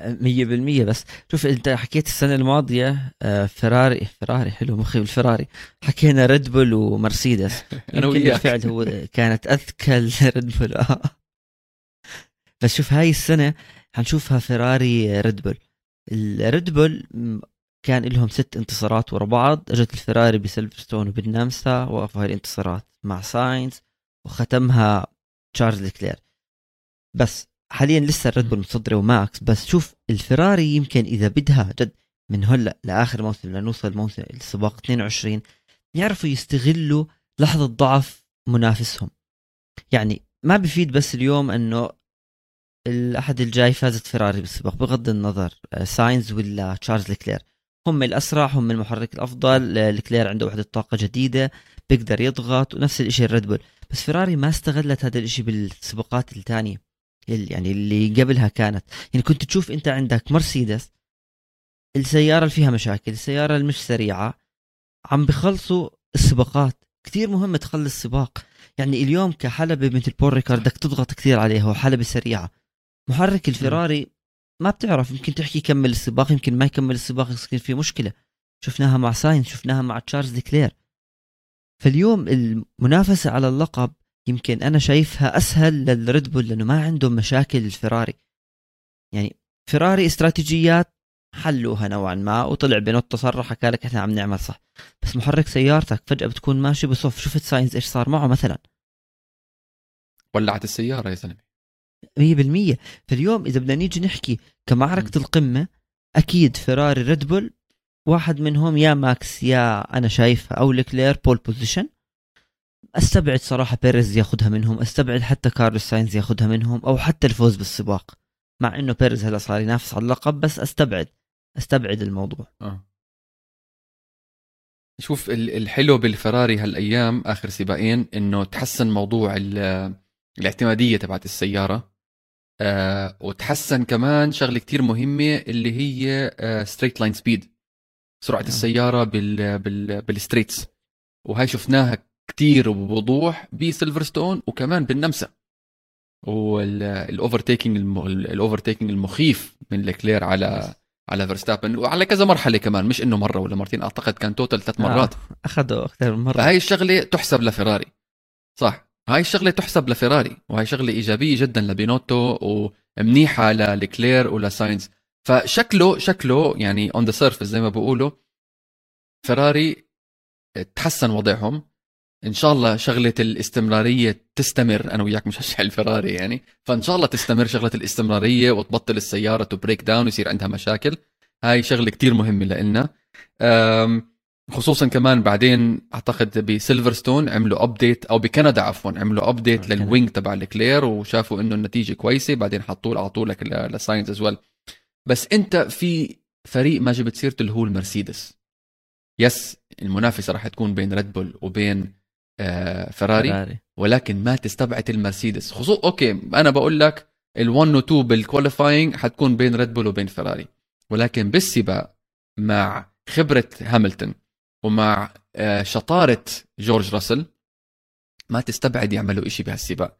مية بالمية بس شوف أنت حكيت السنة الماضية آه، فيراري فيراري حلو مخي بالفيراري حكينا ريد بول ومرسيدس. أنا وياك. بالفعل هو كانت أذكى ريد بول. بس شوف هاي السنة حنشوفها فيراري ريد بول الريد بول كان لهم ست انتصارات ورا بعض. اجت الفيراري بسيلفرستون وبالنمسا وقفوا هاي الانتصارات مع ساينز وختمها تشارلز لكلير بس حاليا لسه الريد بول متصدرة وماكس. بس شوف الفيراري يمكن إذا بدها جد من هلأ لآخر موسم لنوصل موسم السباق 22 يعرفوا يستغلوا لحظة ضعف منافسهم. يعني ما بفيد بس اليوم إنه الأحد الجاي فازت فيراري بالسباق بغض النظر آه، ساينز ولا تشارلز لكلير. هم الأسرع هم المحرك الأفضل آه، لكلير عنده وحدة طاقة جديدة بيقدر يضغط ونفس الشيء الريد بول. بس فيراري ما استغلت هذا الشيء بالسباقات الثانية ال- يعني اللي قبلها كانت. يعني كنت تشوف أنت عندك مرسيدس السيارة اللي فيها مشاكل السيارة اللي مش سريعة عم بخلصوا السباقات. كثير مهم تخلص سباق. يعني اليوم كحلبة مثل بول ريكارد بدك تضغط كثير عليها وحلبة سريعة. محرك الفيراري ما بتعرف يمكن تحكي كمل السباق يمكن ما يكمل السباق يصير في مشكلة. شفناها مع ساينز شفناها مع تشارلز لكلير فاليوم المنافسة على اللقب يمكن أنا شايفها أسهل للريد بول لأنه ما عندهم مشاكل الفيراري يعني فيراري استراتيجيات حلوها نوعا ما وطلع بينوتو صرح حكى لك إحنا عم نعمل صح. بس محرك سيارتك فجأة بتكون ماشي بصف. شفت ساينز إيش صار معه مثلا؟ ولعت السيارة يا زلمة. 100% فاليوم إذا بدنا نيجي نحكي كمعركة القمة أكيد فيراري ريد بول واحد منهم يا ماكس يا أنا شايفها أو لكلير pole position أستبعد صراحة بيريز ياخذها منهم أستبعد حتى كارلوس ساينز ياخذها منهم أو حتى الفوز بالسباق. مع إنه بيريز هلا صار ينافس على اللقب بس أستبعد أستبعد الموضوع. آه. شوف ال- الحلو بالفراري هالأيام آخر سباقين إنه تحسن موضوع ال- الاعتمادية تبعت السيارة. آه وتحسن كمان شغلة كتير مهمة اللي هي straight line speed سرعة نعم. السيارة بال بال بال straights وهي شفناها كتير وبوضوح بسيلفرستون وكمان بالنمسا. وال overtaking ال overtaking المخيف من لكلير على على فيرستابن وعلى كذا مرحلة كمان مش إنه مرة ولا مرتين أعتقد كان total ثلاث مرات. آه. أخذوا أكثر من مرة. فهاي الشغلة تحسب لفيراري صح. هاي الشغله تحسب لفيراري وهي شغلة إيجابية جدا لبينوتو ومنيحة للكلير ولساينز. فشكله شكله يعني on the surface زي ما بيقولوا فيراري تحسن وضعهم. إن شاء الله شغلة الاستمرارية تستمر. أنا وياك مشجع الفراري يعني. فإن شاء الله تستمر شغلة الاستمرارية وتبطل السيارة ت break down ويصير عندها مشاكل. هاي شغلة كتير مهمة لنا خصوصا كمان بعدين أعتقد بسيلفرستون عملوا update أو بكندا عفوا عملوا update. لل wing تبع الكلير وشافوا إنه النتيجة كويسة بعدين حطوه اعطوه لكارلوس ساينز از بس أنت في فريق ما جبت سيرته اللي هو المرسيدس yes المنافسة راح تكون بين ريد بول وبين آه فراري فراري ولكن ما تستبعد المرسيدس. خصوصا okay أنا بقول لك ال1 و 2 بال qualifying حتكون بين ريد بول وبين فراري ولكن بالسباق مع خبرة هاملتون ومع آه، شطارة جورج راسل ما تستبعد يعملوا إشي بهالسباق.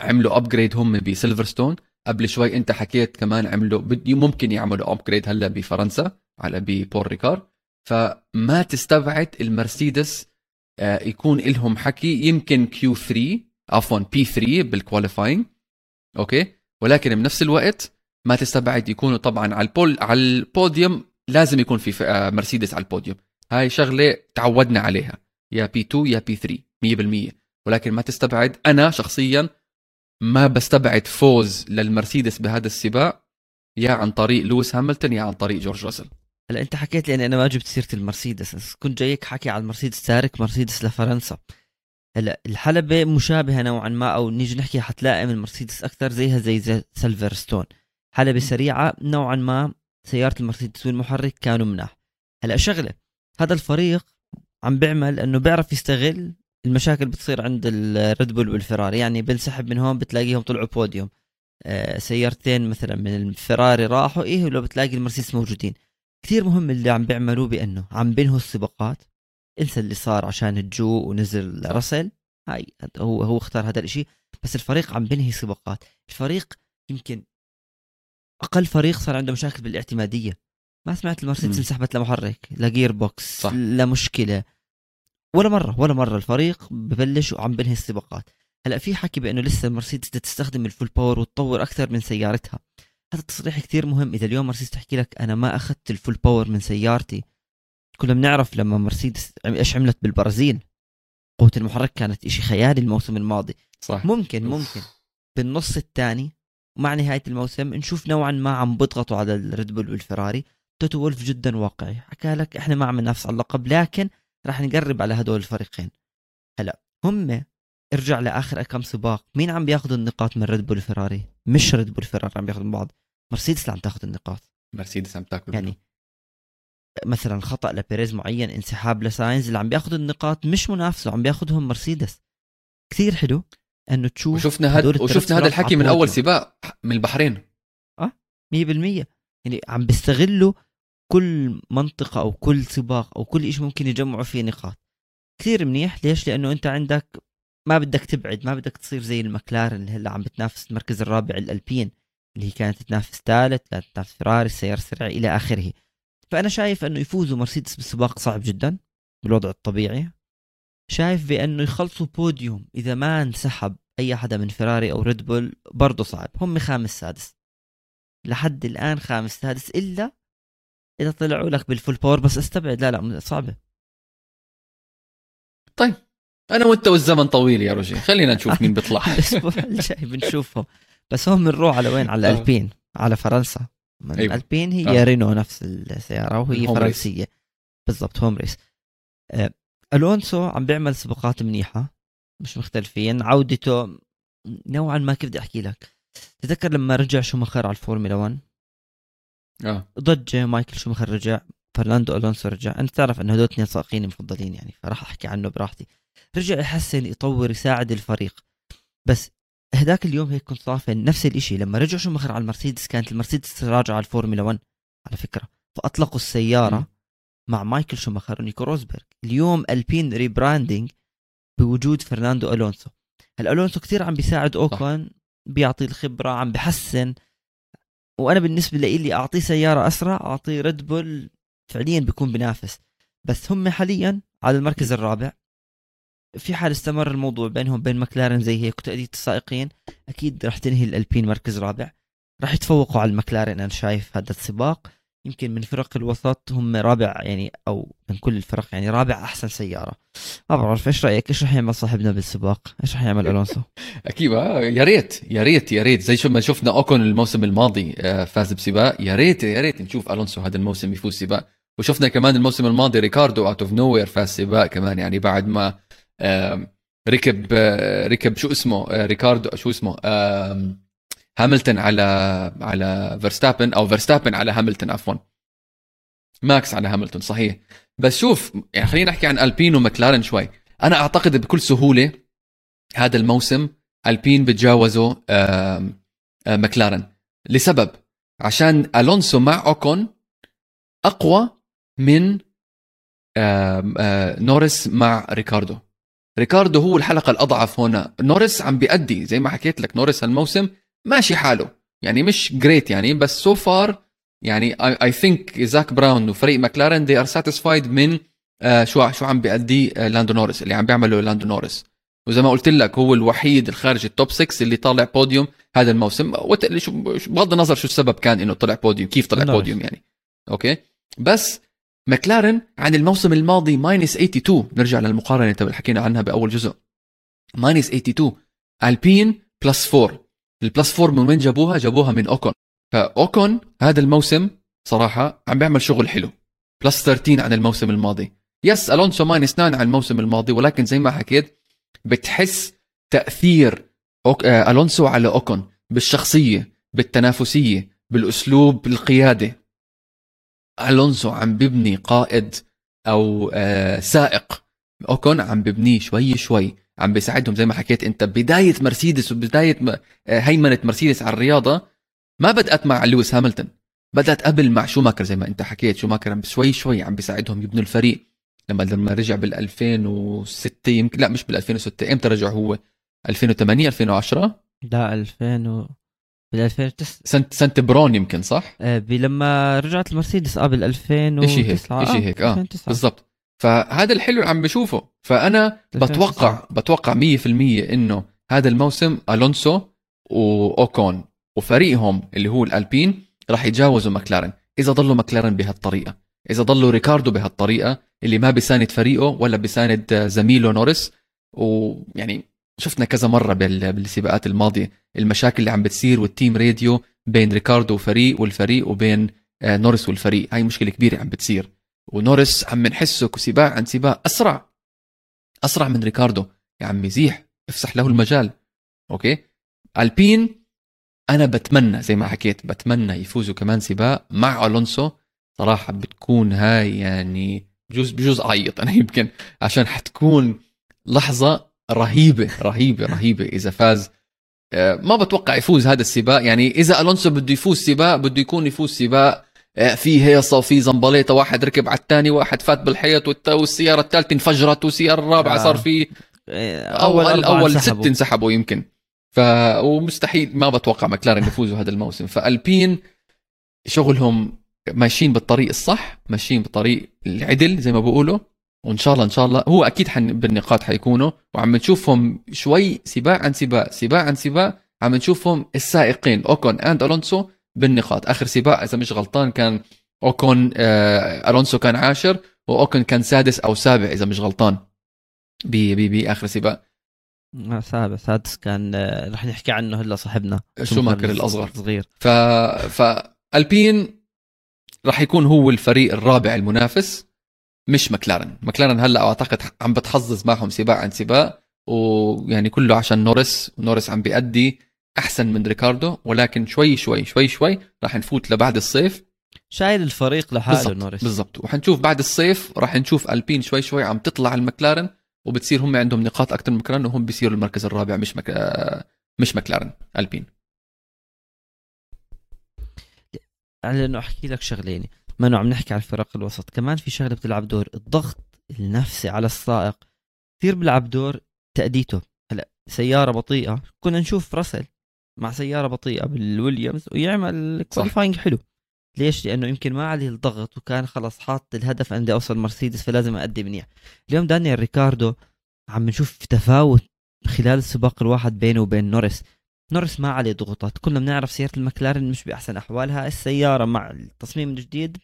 عملوا upgrade هم بسيلفرستون. قبل شوي أنت حكيت كمان عملوا ممكن يعملوا upgrade هلا بفرنسا على ببول ريكار. فما تستبعد المرسيدس آه، يكون لهم حكي يمكن Q 3 عفوا P 3 بال qualifying okay؟ ولكن بنفس الوقت ما تستبعد يكونوا طبعا على ال pole على البوديوم لازم يكون في آه، مرسيدس على البوديوم. هاي شغلة تعودنا عليها. يا P 2 يا P 3 100% ولكن ما تستبعد أنا شخصيا ما بستبعد فوز للمرسيدس بهذا السباق يا عن طريق لويس هاملتون يا عن طريق جورج راسل. هلا أنت حكيت لي أنا ما جبت سيرة المرسيدس كنت جايك حكي على المرسيدس تارك مرسيدس لفرنسا. هلا الحلبة مشابهة نوعا ما أو نيجي نحكي حتلائم المرسيدس أكثر زيها زي, زي سيلفرستون حلبة سريعة نوعا ما سيارة المرسيدس والمحرك كانوا مناح. هلا شغلة هذا الفريق عم بيعمل إنه بيعرف يستغل المشاكل بتصير عند الريد بول والفراري. يعني بنسحب من هون بتلاقيهم طلعوا بوديوم. آه، سيارتين مثلا من الفراري راحوا إيه ولو بتلاقي المرسيدس موجودين. كثير مهم اللي عم بيعملوه بإنه عم بينهوا السباقات. انسى اللي صار عشان الجو ونزل رسل هاي هو هو اختار هذا الشيء بس الفريق عم بينهي سباقات الفريق يمكن أقل فريق صار عنده مشاكل بالاعتمادية. ما سمعت المرسيدس انسحبت لمحرك ل gearbox صح. لمشكله ولا مرة ولا مرة الفريق ببلش وعم بنهي السباقات. هلأ في حكي بأنه لسه المرسيدس بدها تستخدم ال full power وتطور أكثر من سيارتها. هذا التصريح كثير مهم. إذا اليوم مرسيدس تحكي لك أنا ما أخذت ال full power من سيارتي كلنا بنعرف لما مرسيدس إيش عملت بالبرازيل. قوة المحرك كانت إشي خيالي الموسم الماضي. صح. ممكن ممكن. بالنص الثاني مع نهاية الموسم نشوف نوعا ما عم بضغطوا على الريد بول والفراري. توتو وولف جدا واقعي. حكى لك إحنا ما عم ننافس على اللقب لكن راح نقرب على هدول الفريقين. هلا هم ارجع لآخر كم سباق. مين عم بياخذوا النقاط من ريد بول فيراري مش ريد بول فيراري عم بياخذوا من بعض. مرسيدس اللي عم تاخذ النقاط. مرسيدس عم تاكل يعني مثلا خطأ لبيريز معين انسحاب لساينز اللي عم بياخذوا النقاط مش منافسة عم بياخذهم مرسيدس. كثير حلو إنه تشوف وشفنا هاد وشفنا هذا الحكي من أول سباق من البحرين. آه 100% يعني عم بيستغلوا كل منطقة أو كل سباق أو كل شيء ممكن يجمعوا فيه نقاط. كثير منيح. ليش؟ لأنه أنت عندك ما بدك تبعد ما بدك تصير زي المكلارن اللي هلأ عم بتنافس المركز الرابع الألبين اللي هي كانت تنافس ثالث كانت تنافس فراري السيارة السريعة إلى آخره. فأنا شايف أنه يفوزوا مرسيدس بالسباق صعب جدا بالوضع الطبيعي. شايف بأنه يخلصوا بوديوم إذا ما انسحب أي حدا من فراري أو ريد بول برضه صعب. هم خامس سادس. لحد الآن خامس سادس إلا إذا طلعوا لك بال full power بس استبعد. لا لا صعبة. طيب. أنا وأنت والزمن طويل يا رجل خلينا نشوف مين بيطلع. الأسبوع الجاي بنشوفهم. بس هم بنروح على وين؟ على آه. الالبين على فرنسا. من أيوة. الالبين هي آه. رينو نفس السيارة وهي فرنسية. بالضبط home race آه. ألونسو عم بيعمل سباقات منيحة مش مختلفين. عودته نوعا ما كيف بدي أحكي لك؟ تذكر لما رجع شومخر على الفورمولا 1 آه. ضج مايكل شومخر رجع فرناندو ألونسو رجع. أنت تعرف انه هدول اثنين سائقين مفضلين يعني فراح أحكي عنه براحتي. رجع يحسن يطور يساعد الفريق. بس هداك اليوم هيك كنت صافن نفس الإشي. لما رجع شومخر على المرسيدس كانت المرسيدس راجعة على الفورمولا 1 على فكرة. فأطلقوا السيارة م. مع مايكل شومخر ونيكو روزبرغ. اليوم ألبين rebranding بوجود فرناندو ألونسو. الالونسو كثير عم بيساعد اوكون بيعطي الخبرة عم بحسن. وأنا بالنسبة لي أعطيه سيارة أسرع أعطيه ريد بول فعليا بيكون بينافس. بس هم حاليا على المركز الرابع. في حال استمر الموضوع بينهم بين مكلارن زي هيك وتأدية السائقين أكيد راح تنهي الألبين مركز رابع. راح يتفوقوا على المكلارن أنا شايف هذا السباق. يمكن من فرق الوسط هم رابع يعني أو من كل الفرق يعني رابع أحسن سيارة. ما بعرف إيش رأيك؟ إيش راح يعمل صاحبنا بالسباق؟ إيش راح يعمل ألونسو؟ أكيد آه، يا ريت يا ريت يا ريت. زي شو ما شفنا أوكون الموسم الماضي آه، فاز بسباق. يا ريت يا ريت نشوف ألونسو هذا الموسم يفوز سباق. وشفنا كمان الموسم الماضي ريكاردو out of nowhere فاز سباق كمان يعني بعد ما ركب آه، ركب شو اسمه ريكاردو شو اسمه هاملتون على على فيرستابن أو فيرستابن على هاملتون عفوا. ماكس على هاملتون صحيح. بس شوف يعني خلينا نحكي عن ألبين ومكلارن شوي. أنا أعتقد بكل سهولة هذا الموسم ألبين بتجاوزوا مكلارن. لسبب عشان ألونسو مع أوكون أقوى من نورس مع ريكاردو. ريكاردو هو الحلقة الأضعف هنا. نورس عم بيأدي زي ما حكيت لك نورس هالموسم ماشي حاله. يعني مش great يعني بس so so far يعني I think زاك براون وفريق ماكلارن they are satisfied من آه شو شو عم بيأدي آه لاندو نورس اللي عم بيعمله لاندو نورس وزي ما قلت لك هو الوحيد الخارج ال top 6 اللي طالع بوديوم هذا الموسم. بغض النظر شو السبب كان إنه طلع بوديوم كيف طلع. بوديوم يعني. أوكي؟ بس ماكلارن عن الموسم الماضي minus 82 نرجع للمقارنة اللي حكينا عنها بأول جزء. minus 82 ألبين plus 4 4 من وين جابوها؟ جابوها من أوكون. فأوكون هذا الموسم صراحة عم بيعمل شغل حلو. plus 13 عن الموسم الماضي. yes ألونسو minus 9 عن الموسم الماضي ولكن زي ما حكيت بتحس تأثير أوك... آه ألونسو على أوكون بالشخصية بالتنافسية بالأسلوب القياده ألونسو عم ببني قائد أو آه سائق. أوكون عم ببنيه شوي شوي. عم بيساعدهم زي ما حكيت انت. بداية مرسيدس وبداية آه، هيمنة مرسيدس على الرياضة ما بدأت مع لويس هاملتون. بدأت قبل مع شوماكر زي ما انت حكيت. شوماكر عم شوي شوي عم بيساعدهم يبنوا الفريق. لما لما رجع بال 2006 يمكن لا مش بال 2006 إمتى رجع هو؟ 2008 2010 لا 2000 و... بال 2009 سنة سنة برون يمكن صح؟ آه لما رجعت المرسيدس قبل 2009 شيء هيك شيء هيك آه بالضبط. فهذا الحلو اللي عم بشوفه. فأنا بتوقع بتوقع 100% إنه هذا الموسم ألونسو وأوكون وفريقهم اللي هو الألبين راح يتجاوزوا ماكلارن إذا ضلوا ماكلارن بهالطريقة. إذا ضلوا ريكاردو بهالطريقة اللي ما بيساند فريقه ولا بيساند زميله نورس ويعني شفنا كذا مرة بالسباقات الماضية المشاكل اللي عم بتصير وال team radio بين ريكاردو وفريق والفريق وبين آه، نورس والفريق. هاي مشكلة كبيرة عم بتصير. ونورس عم نحسه سباق عن سباق أسرع. أسرع من ريكاردو. يا عمي زيح افسح له المجال. أوكي؟ ألبين أنا بتمنى زي ما حكيت بتمنى يفوزوا كمان سباق مع ألونسو. صراحة بتكون هاي يعني بجوز بجوز اعيط أنا يمكن عشان حتكون لحظة رهيبة رهيبة رهيبة إذا فاز. آه، ما بتوقع يفوز هذا السباق يعني إذا ألونسو بده يفوز سباق بده يكون يفوز سباق في هيصه وفي زنبليطة واحد ركب على الثاني واحد فات بالحيط والسيارة الثالثه انفجرت والسيارة الرابعة صار في آه، اول أول ست انسحبوا. يمكن. ف ومستحيل ما بتوقع مكلارن يفوزوا هذا الموسم. فألبين شغلهم ماشيين بالطريق الصح ماشيين بالطريق العدل زي ما بقولوا وإن شاء الله إن شاء الله هو أكيد حن بالنقاط حيكونوا. وعم نشوفهم شوي سباق عن سباق سباق عن سباق عم نشوفهم السائقين أوكون أند ألونسو بالنقاط. آخر سباق إذا مش غلطان كان أوكون آه ألونسو كان عاشر وأوكون كان سادس أو سابع إذا مش غلطان باخر سباق. آه، سابع سادس كان آه، رح نحكي عنه هلا صاحبنا. شوماكر الأصغر؟ صغير. ف فألبين راح يكون هو الفريق الرابع المنافس مش مكلارن مكلارن هلا أعتقد عم بتحظ معهم سباق عن سباق ويعني كله عشان نورس ونورس عم بيأدي. أحسن من ريكاردو ولكن شوي شوي شوي شوي راح نفوت لبعد الصيف. شايل الفريق لحاله نورس بالضبط. وحنشوف بعد الصيف راح نشوف ألبين شوي شوي عم تطلع المكلارن وبتصير هم عندهم نقاط أكثر من مكلارن وهم بيصيروا المركز الرابع مش مك... مش مكلارن ألبين. على إنه أحكي لك شغلين ما انه عم نحكي على الفرق الوسط؟ كمان في شغلة بتلعب دور الضغط النفسي على السائق. كثير بيلعب دور تأديته. هلأ سيارة بطيئة كنا نشوف راسل. مع سيارة بطيئة بالويليامز ويعمل qualifying حلو. ليش؟ لأنه يمكن ما عليه الضغط وكان خلص حاط الهدف عندي أوصل مرسيدس فلازم ادي منيح. اليوم دانيال ريكاردو عم نشوف تفاوت خلال السباق الواحد بينه وبين نورس نورس ما عليه ضغوطات. كلنا بنعرف سيارة المكلارن مش بأحسن أحوالها. السيارة مع التصميم الجديد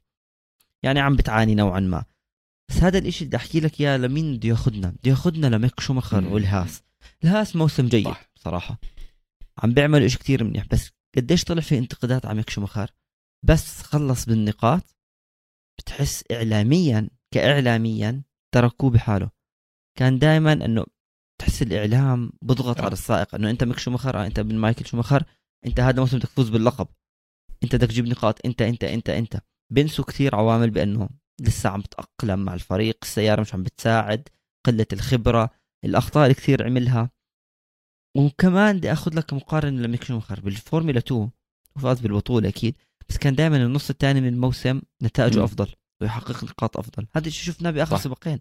يعني عم بتعاني نوعا ما. بس هذا الإشي بدي أحكي لك إياه لمين بده ياخذنا بده ياخذنا لميك شوماخر والهاس. الهاس موسم جيد صح. صراحة عم بيعمل إشي كتير منيح. بس قديش طلع في انتقادات على ميك شومخر بس خلص بالنقاط بتحس اعلاميا كاعلاميا تركوه بحاله. كان دائما إنه تحس الإعلام بضغط على السائق إنه أنت ميك شومخر آه أنت ابن مايكل شومخر أنت هذا موسم بدك تفوز باللقب. أنت بدك تجيب نقاط أنت أنت أنت أنت. بنسوا كثير عوامل بانه لسه عم بتاقلم مع الفريق السيارة مش عم بتساعد قلة الخبرة الأخطاء اللي كثير عملها. وكمان بدي آخذ لك مقارنة لميك شومخر بالفورمولا 2 وفاز بالبطولة أكيد بس كان دائما النص الثاني من الموسم نتائجه م. أفضل ويحقق نقاط أفضل. هذا الشيء شفناه بآخر سباقين.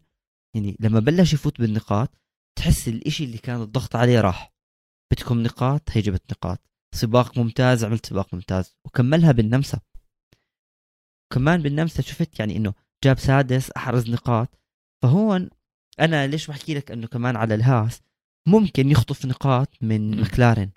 يعني لما بلش يفوت بالنقاط تحس الإشي اللي كان الضغط عليه راح. بدكم نقاط هي جبت نقاط. سباق ممتاز عملت سباق ممتاز. وكملها بالنمسا. كمان بالنمسا شفت يعني إنه جاب سادس أحرز نقاط. فهون أنا ليش بحكي لك إنه كمان على الهاس؟ ممكن يخطف نقاط من. مكلارن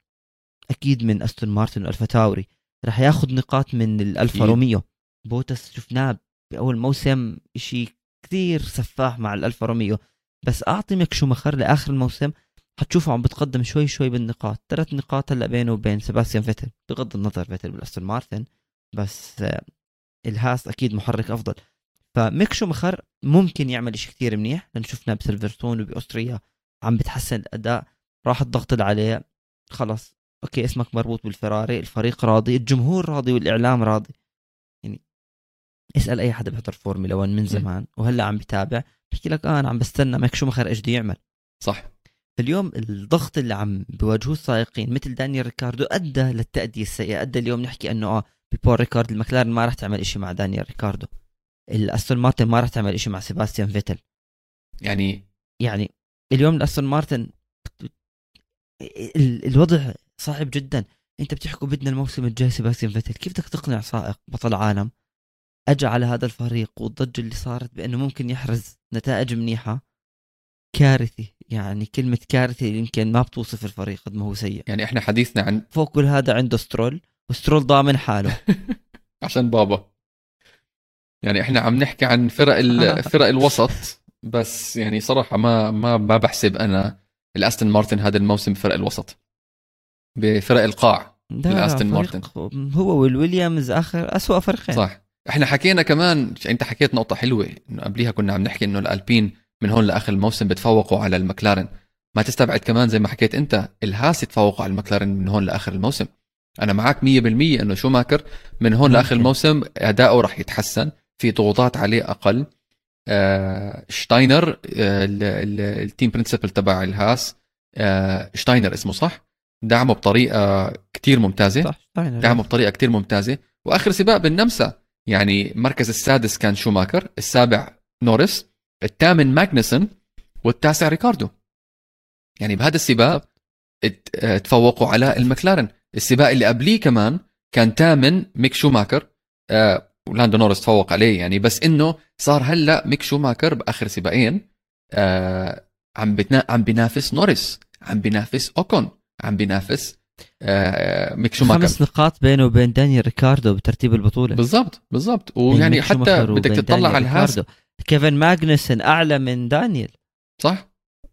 أكيد من أستون مارتن وألفا تاوري. راح ياخذ نقاط من الالفا. روميو. بوتس شفناه بأول موسم شيء كثير سفاح مع الالفا روميو. بس أعطي ميك شومخر لآخر الموسم. حتشوفه عم بتقدم شوي شوي بالنقاط. ثلاث نقاط هلأ بينه وبين سباستيان فيتل. بغض النظر فيتل بالأستون مارتن. بس آه، الهاس أكيد محرك أفضل. فميك شومخر ممكن يعمل شيء كثير منيح. لأن شفنا بسلفرتون وب Austria. عم بتحسن الاداء راح الضغط اللي عليه خلص أوكي اسمك مربوط بالفراري الفريق راضي الجمهور راضي والإعلام راضي. يعني اسأل أي حدا بيحضر فورمولا 1 من زمان وهلأ عم بتابع بحكي لك آه أنا عم بستنى ميك شومخر إيش بده يعمل. صح. اليوم الضغط اللي عم بيواجهوه السائقين مثل دانيال ريكاردو أدى للتأدية السيئة. أدى اليوم نحكي إنه آه ببول ريكارد المكلارن ما راح تعمل إشي مع دانيال ريكاردو. الأستون مارتن ما راح تعمل إشي مع سيباستيان فيتل. يعني يعني اليوم الاستون مارتن ال- الوضع صعب جدا. أنت بتحكوا بدنا الموسم الجاي سيباستيان فيتل. كيف بدك تقنع سائق بطل عالم أجى على هذا الفريق والضجة اللي صارت بأنه ممكن يحرز نتائج منيحة؟ كارثي. يعني كلمة كارثي يمكن ما بتوصف الفريق قد ما هو سيء. يعني إحنا حديثنا عن فوق كل هذا عنده سترول وسترول ضامن حاله. عشان بابا. يعني إحنا عم نحكي عن فرق ال- فرق الوسط. بس يعني صراحة ما ما ما بحسب أنا الأستون مارتن هذا الموسم بفرق الوسط. بفرق القاع لا الأستون فريق هو والويليامز آخر أسوأ فريقين صح. إحنا حكينا كمان أنت حكيت نقطة حلوة إنه قبليها كنا عم نحكي إنه الألبين من هون لآخر الموسم بتفوقوا على المكلارن. ما تستبعد كمان زي ما حكيت أنت الهاس يتفوقوا على المكلارن من هون لآخر الموسم. أنا معك 100% إنه شوماكر من هون لآخر. الموسم أداؤه راح يتحسن في ضغوطات عليه أقل. شتاينر آه ال- ال- ال team principal تبع الهاس. آه شتاينر اسمه صح؟ دعمه بطريقة كتير ممتازة. صح شتاينر. دعمه بطريقة كتير ممتازة. وآخر سباق بالنمسا يعني المركز السادس كان شوماكر السابع نورس الثامن ماغنسون والتاسع ريكاردو. يعني بهذا السباق تفوقوا على المكلارن. السباق اللي قبليه كمان كان ثامن ميك شوماكر. آه ولاندو نورس تفوق عليه يعني بس إنه صار هلأ ميك شوماكر بآخر سباقين آه عم بتنا... عم بينافس نورس عم بينافس أوكون عم بينافس آه ميك شوماكر. خمس نقاط بينه وبين دانيال ريكاردو بترتيب البطولة. بالضبط بالضبط. ويعني حتى بدك تطلع على الهاس. كيفن ماغنسون أعلى من دانيال. صح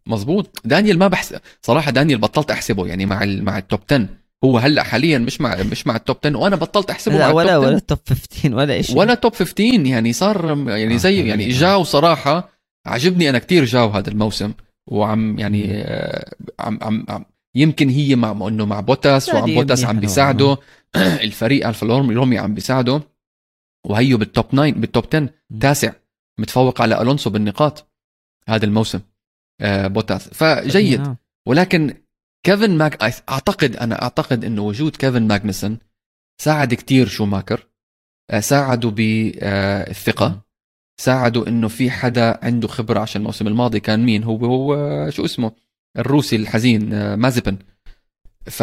مزبوط دانيال ما بحس صراحة دانيال بطلت أحسبه يعني مع ال... مع ال top 10 هو هلأ حاليا مش مع مش مع التوب 10 وأنا بطلت أحسبه لا مع ولا ال top 10 ولا top 15 ولا شيء ولا top 15 يعني صار يعني آه، زي. يعني جاو صراحة. عجبني أنا كتير جاو هذا الموسم وعم يعني آه، عم عم, عم يمكن هي مع إنه مع بوتاس وعم بوتاس عم بيساعده. الفريق الفا روميو عم بيساعده. وهيو بال top 9 بال top 10 تاسع متفوق على ألونسو بالنقاط هذا الموسم آه بوتاس. فجيد. ولكن كيفن ماك اعتقد أنا أعتقد إنه وجود كيفن ماغنسون ساعد كتير شوماكر. آه، ساعدوا بالثقه ساعدوا إنه في حدا عنده خبرة عشان الموسم الماضي كان مين؟ هو هو آه، شو اسمه؟ الروسي الحزين آه، مازبن ف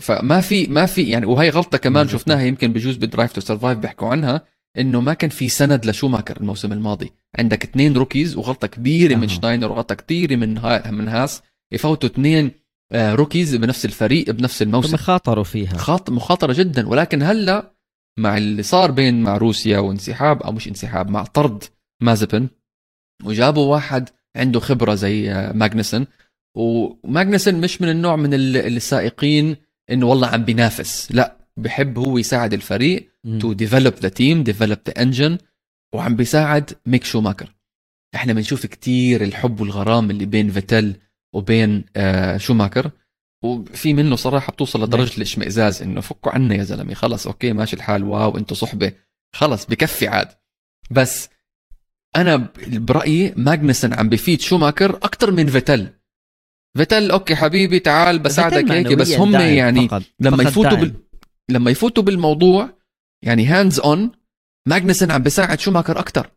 فما في ما في يعني وهي غلطة كمان. شفناها يمكن بجوز ب Drive to Survive بيحكوا عنها إنه ما كان في سند لشوماكر الموسم الماضي. عندك اثنين rookies وغلطة كبيرة من أها. شتاينر وغلطة كثيره من ها من هاس. يفوتوا اثنين آه، rookies بنفس الفريق بنفس الموسم. خاطروا فيها. خاط مخاطرة جدا ولكن هلأ مع اللي صار بين مع روسيا وانسحاب أو مش انسحاب مع طرد مازبن وجابوا واحد عنده خبرة زي آه، ماغنسون وماغنسون مش من النوع من ال- السائقين إنه والله عم بينافس. لأ بحب هو يساعد الفريق. to develop the team develop the engine وعم بيساعد ميك شوماكر. إحنا بنشوف كتير الحب والغرام اللي بين فيتل وبين آه شوماكر. وفي منه صراحة بتوصل لدرجة الاشمئزاز إنه فكوا عنا يا زلمه خلص okay ماشي الحال. wow أنتوا صحبة. خلص بكفي عاد. بس أنا برأيي ماغنسون عم بفيد شوماكر أكثر من فيتل. فيتل okay حبيبي تعال بساعدك هيك بس هم يعني فقط. لما فقط يفوتوا داعم. بال... لما يفوتوا بالموضوع يعني hands on ماغنسون عم بيساعد شوماكر أكثر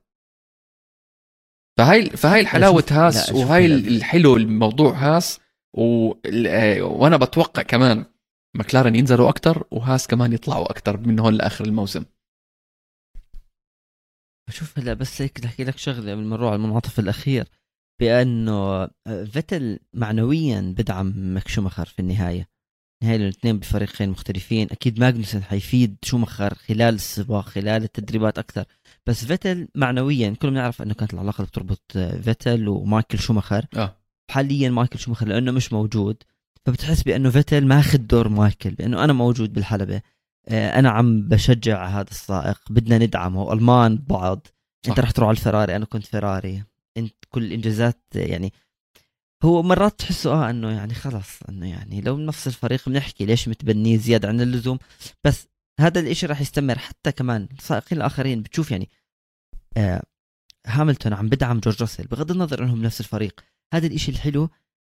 فهاي فهاي حلاوه شوف- هاس وهاي الحلو الموضوع هاس و... ال- وأنا بتوقع كمان مكلارن ينزلوا أكثر وهاس كمان يطلعوا أكثر من هون لآخر الموسم. شوف هلا بس هيك بدي أحكي لك شغلة قبل ما نروح على المنعطف الأخير بأنه آه، فيتل معنويا بدعم شومخر في النهاية. هاي الاثنين بفريقين مختلفين. أكيد ماجنوسن حيفيد شومخر خلال السباق خلال التدريبات أكثر بس فيتل معنويا كلنا بنعرف إنه كانت العلاقة اللي بتربط آه، فيتل ومايكل شومخر آه. حاليا مايكل شومخر لأنه مش موجود فبتحس بإنه فيتل ماخذ دور مايكل بإنه أنا موجود بالحلبة آه، أنا عم بشجع هذا السائق بدنا ندعمه ألمان بعض. صح. أنت رح تروح على الفراري أنا كنت فيراري انت كل الانجازات يعني هو مرات تحسه آه إنه يعني خلص إنه يعني لو نفس الفريق بنحكي ليش متبنيه زيادة عن اللزوم؟ بس هذا الإشي رح يستمر حتى كمان السائقين الآخرين. بتشوف يعني آه هاملتون عم بدعم جورج راسل بغض النظر إنهم نفس الفريق. هذا الإشي الحلو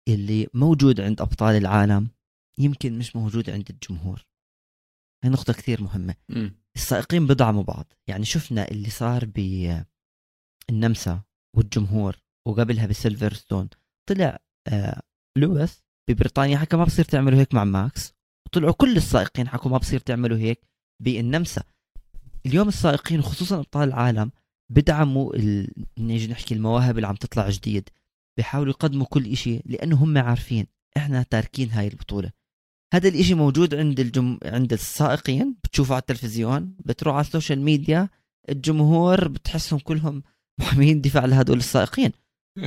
اللي موجود عند أبطال العالم يمكن مش موجود عند الجمهور. هي نقطة كثير مهمة. أمم. السائقين بدعموا بعض. يعني شفنا اللي صار بالنمسا والجمهور وقبلها بسيلفرستون طلع آه لويس ببريطانيا حكى ما بصير تعملوا هيك مع ماكس. وطلعوا كل السائقين حكوا ما بصير تعملوا هيك. بالنمسا. اليوم السائقين وخصوصا أبطال العالم بدعموا ال... نيجي نحكي المواهب اللي عم تطلع جديد. بيحاولوا يقدموا كل إشي لأنه هم عارفين إحنا تاركين هاي البطولة. هذا الإشي موجود عند الجم... عند السائقين بتشوفه على التلفزيون بتروح على ال social media الجمهور بتحسهم كلهم محامين دفاع لهدول السائقين.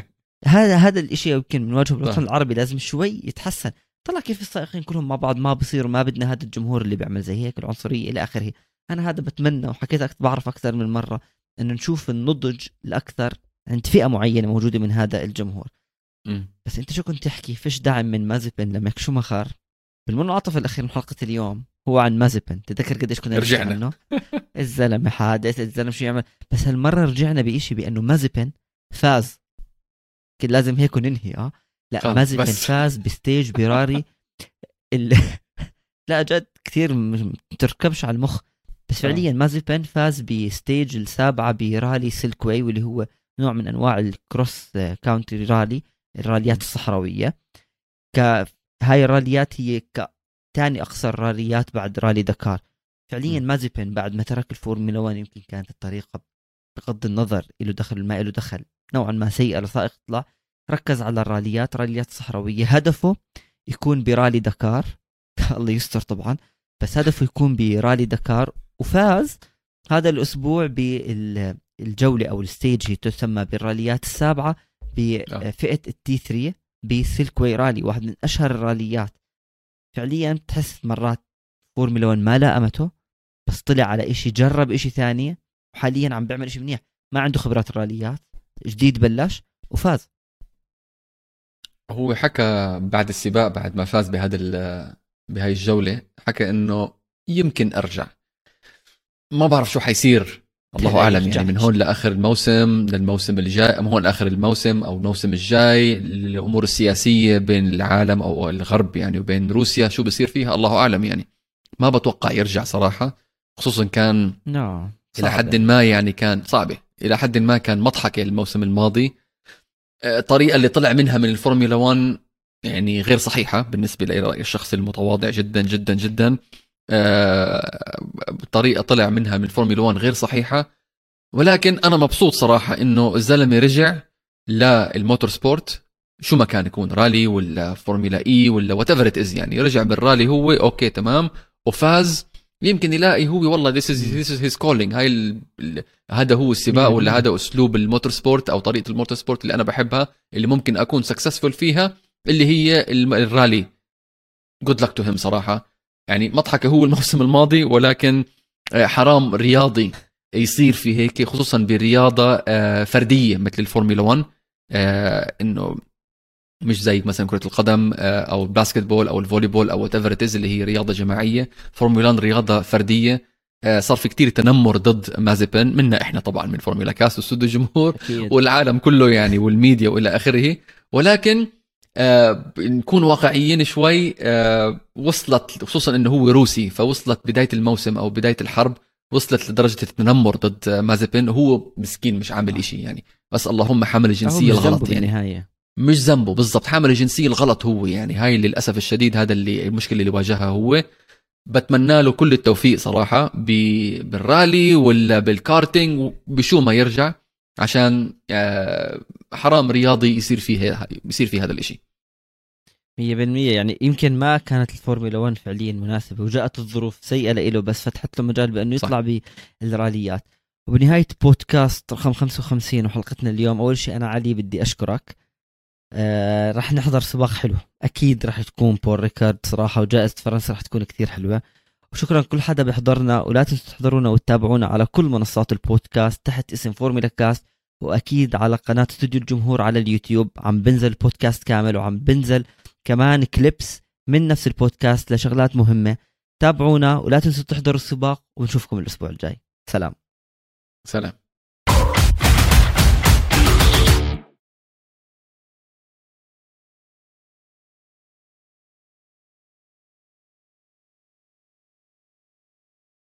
هذا هذا الإشي يمكن من وجهه بالوطن. العربي لازم شوي يتحسن. طلع كيف السائقين كلهم مع بعض ما بصيروا ما بدنا هذا الجمهور اللي بيعمل زي هيك العنصرية إلى آخره. أنا هذا بتمنى وحكيت أكثر بعرف أكثر من مرة إنه نشوف النضج الأكثر عند فئة معينة موجودة من هذا الجمهور. أمم. بس أنت شو كنت تحكي؟ فيش دعم من مازبن لماك شومخر بالمنعطف الأخير من حلقة اليوم هو عن مازبن تذكر قديش كنا رجعنا. عنه الزلمة حادث الزلمة شو يعمل؟ بس هالمرة رجعنا بشيء بأنه مازبن فاز. لازم هيك ننهي آه. لا مازبن بس. فاز بستيج براري ال... لا جد كثير م- تركبش على المخ بس. فعليا مازبن فاز ب stage السابعة برالي سيلك واي واللي هو نوع من أنواع ال cross country rally الراليات الصحراوية ك هاي الراليات هي كثاني أقصر راليات بعد رالي دكار فعليا م. مازبن بعد ما ترك الفورمولا 1 يمكن كانت الطريقة بغض النظر له دخل ما له دخل نوعا ما سيئه لسائق يطلع ركز على الراليات راليات صحراوية. هدفه يكون برالي دكار. الله يستر طبعا. بس هدفه يكون برالي دكار. وفاز هذا الأسبوع بالجولة أو ال stage هي تسمى بالراليات السابعة بفئة ال T 3 بسيلك واي رالي واحد من أشهر الراليات. فعليا تحس مرات فورمولا 1 ما لائمته بس طلع على إشي جرب إشي ثاني وحاليا عم بيعمل إشي منيح. ما عنده خبرات الراليات. جديد بلش وفاز. هو حكى بعد السباق بعد ما فاز بهذا بهاي الجولة حكى إنه يمكن أرجع. ما بعرف شو حيصير. الله أعلم. يعني من هون لآخر الموسم للموسم الجاي من هون لآخر الموسم أو الموسم الجاي الأمور السياسية بين العالم أو الغرب يعني وبين روسيا شو بصير فيها؟ الله أعلم يعني. ما بتوقع يرجع صراحة خصوصا كان نعم إلى حد ما يعني كان صعبة. إلى حد ما كان مضحكة الموسم الماضي. الطريقة اللي طلع منها من الفورمولا 1 يعني غير صحيحة بالنسبة لي الشخص المتواضع جدا جدا جدا. آه، طريقة طلع منها من الفورمولا 1 غير صحيحة. ولكن أنا مبسوط صراحة إنه الزلمة رجع لل motorsport شو ما كان يكون رالي ولا فورمولا E ولا whatever is يعني. رجع بالرالي هو okay تمام. وفاز. يمكن يلاقي هو والله this is this is his calling هاي ال... ال- هذا هو السباق ولا. هذا أسلوب ال motorsport أو طريقة ال motorsport اللي أنا بحبها اللي ممكن أكون successful فيها اللي هي الرالي good luck to him صراحة. يعني مضحكة هو الموسم الماضي ولكن آه، حرام رياضي يصير في هيك خصوصا برياضة آه، فردية مثل الفورمولا 1 آه، إنه مش زي مثلا كرة القدم آه، أو ال basketball أو ال volleyball أو what اللي هي رياضة جماعية. فورمولا 1 رياضة فردية. آه، صار في كتير تنمر ضد مازبن منا إحنا طبعا من فورمولا كاست واستوديو الجمهور أكيد. والعالم كله يعني والميديا وإلى آخره. ولكن آه نكون واقعيين شوي آه وصلت خصوصا إنه هو روسي فوصلت بداية الموسم أو بداية الحرب وصلت لدرجة التنمر ضد مازبن وهو مسكين مش عامل إشي يعني. بس اللهم حامل الجنسية هو الغلط يعني. بالنهاية. مش ذنبه بالضبط. حامل الجنسية الغلط هو يعني. هاي للأسف الشديد هذا اللي المشكلة اللي واجهها هو. بتمنى له كل التوفيق صراحة بالرالي ولا بالكارتينج بشو ما يرجع عشان آه، حرام رياضي يصير فيه يصير فيه هذا الإشي. 100% يعني يمكن ما كانت الفورمولا 1 فعليا مناسبة وجاءت الظروف سيئة له بس فتحت له مجال بأنه. يطلع بالراليات. وبنهاية بودكاست رقم 55 وحلقتنا اليوم أول شيء أنا علي بدي أشكرك. آه رح نحضر سباق حلو. أكيد رح تكون بول ريكارد صراحة وجائزة فرنسا رح تكون كثير حلوة. وشكرا كل حدا بيحضرنا ولا تنسوا تحضرونا وتتابعونا على كل منصات البودكاست تحت اسم فورمولا كاست. وأكيد على قناة استوديو الجمهور على اليوتيوب. عم بنزل البودكاست كامل وعم بنزل كمان clips من نفس البودكاست لشغلات مهمة. تابعونا ولا تنسوا تحضروا السباق ونشوفكم الأسبوع الجاي. سلام. سلام.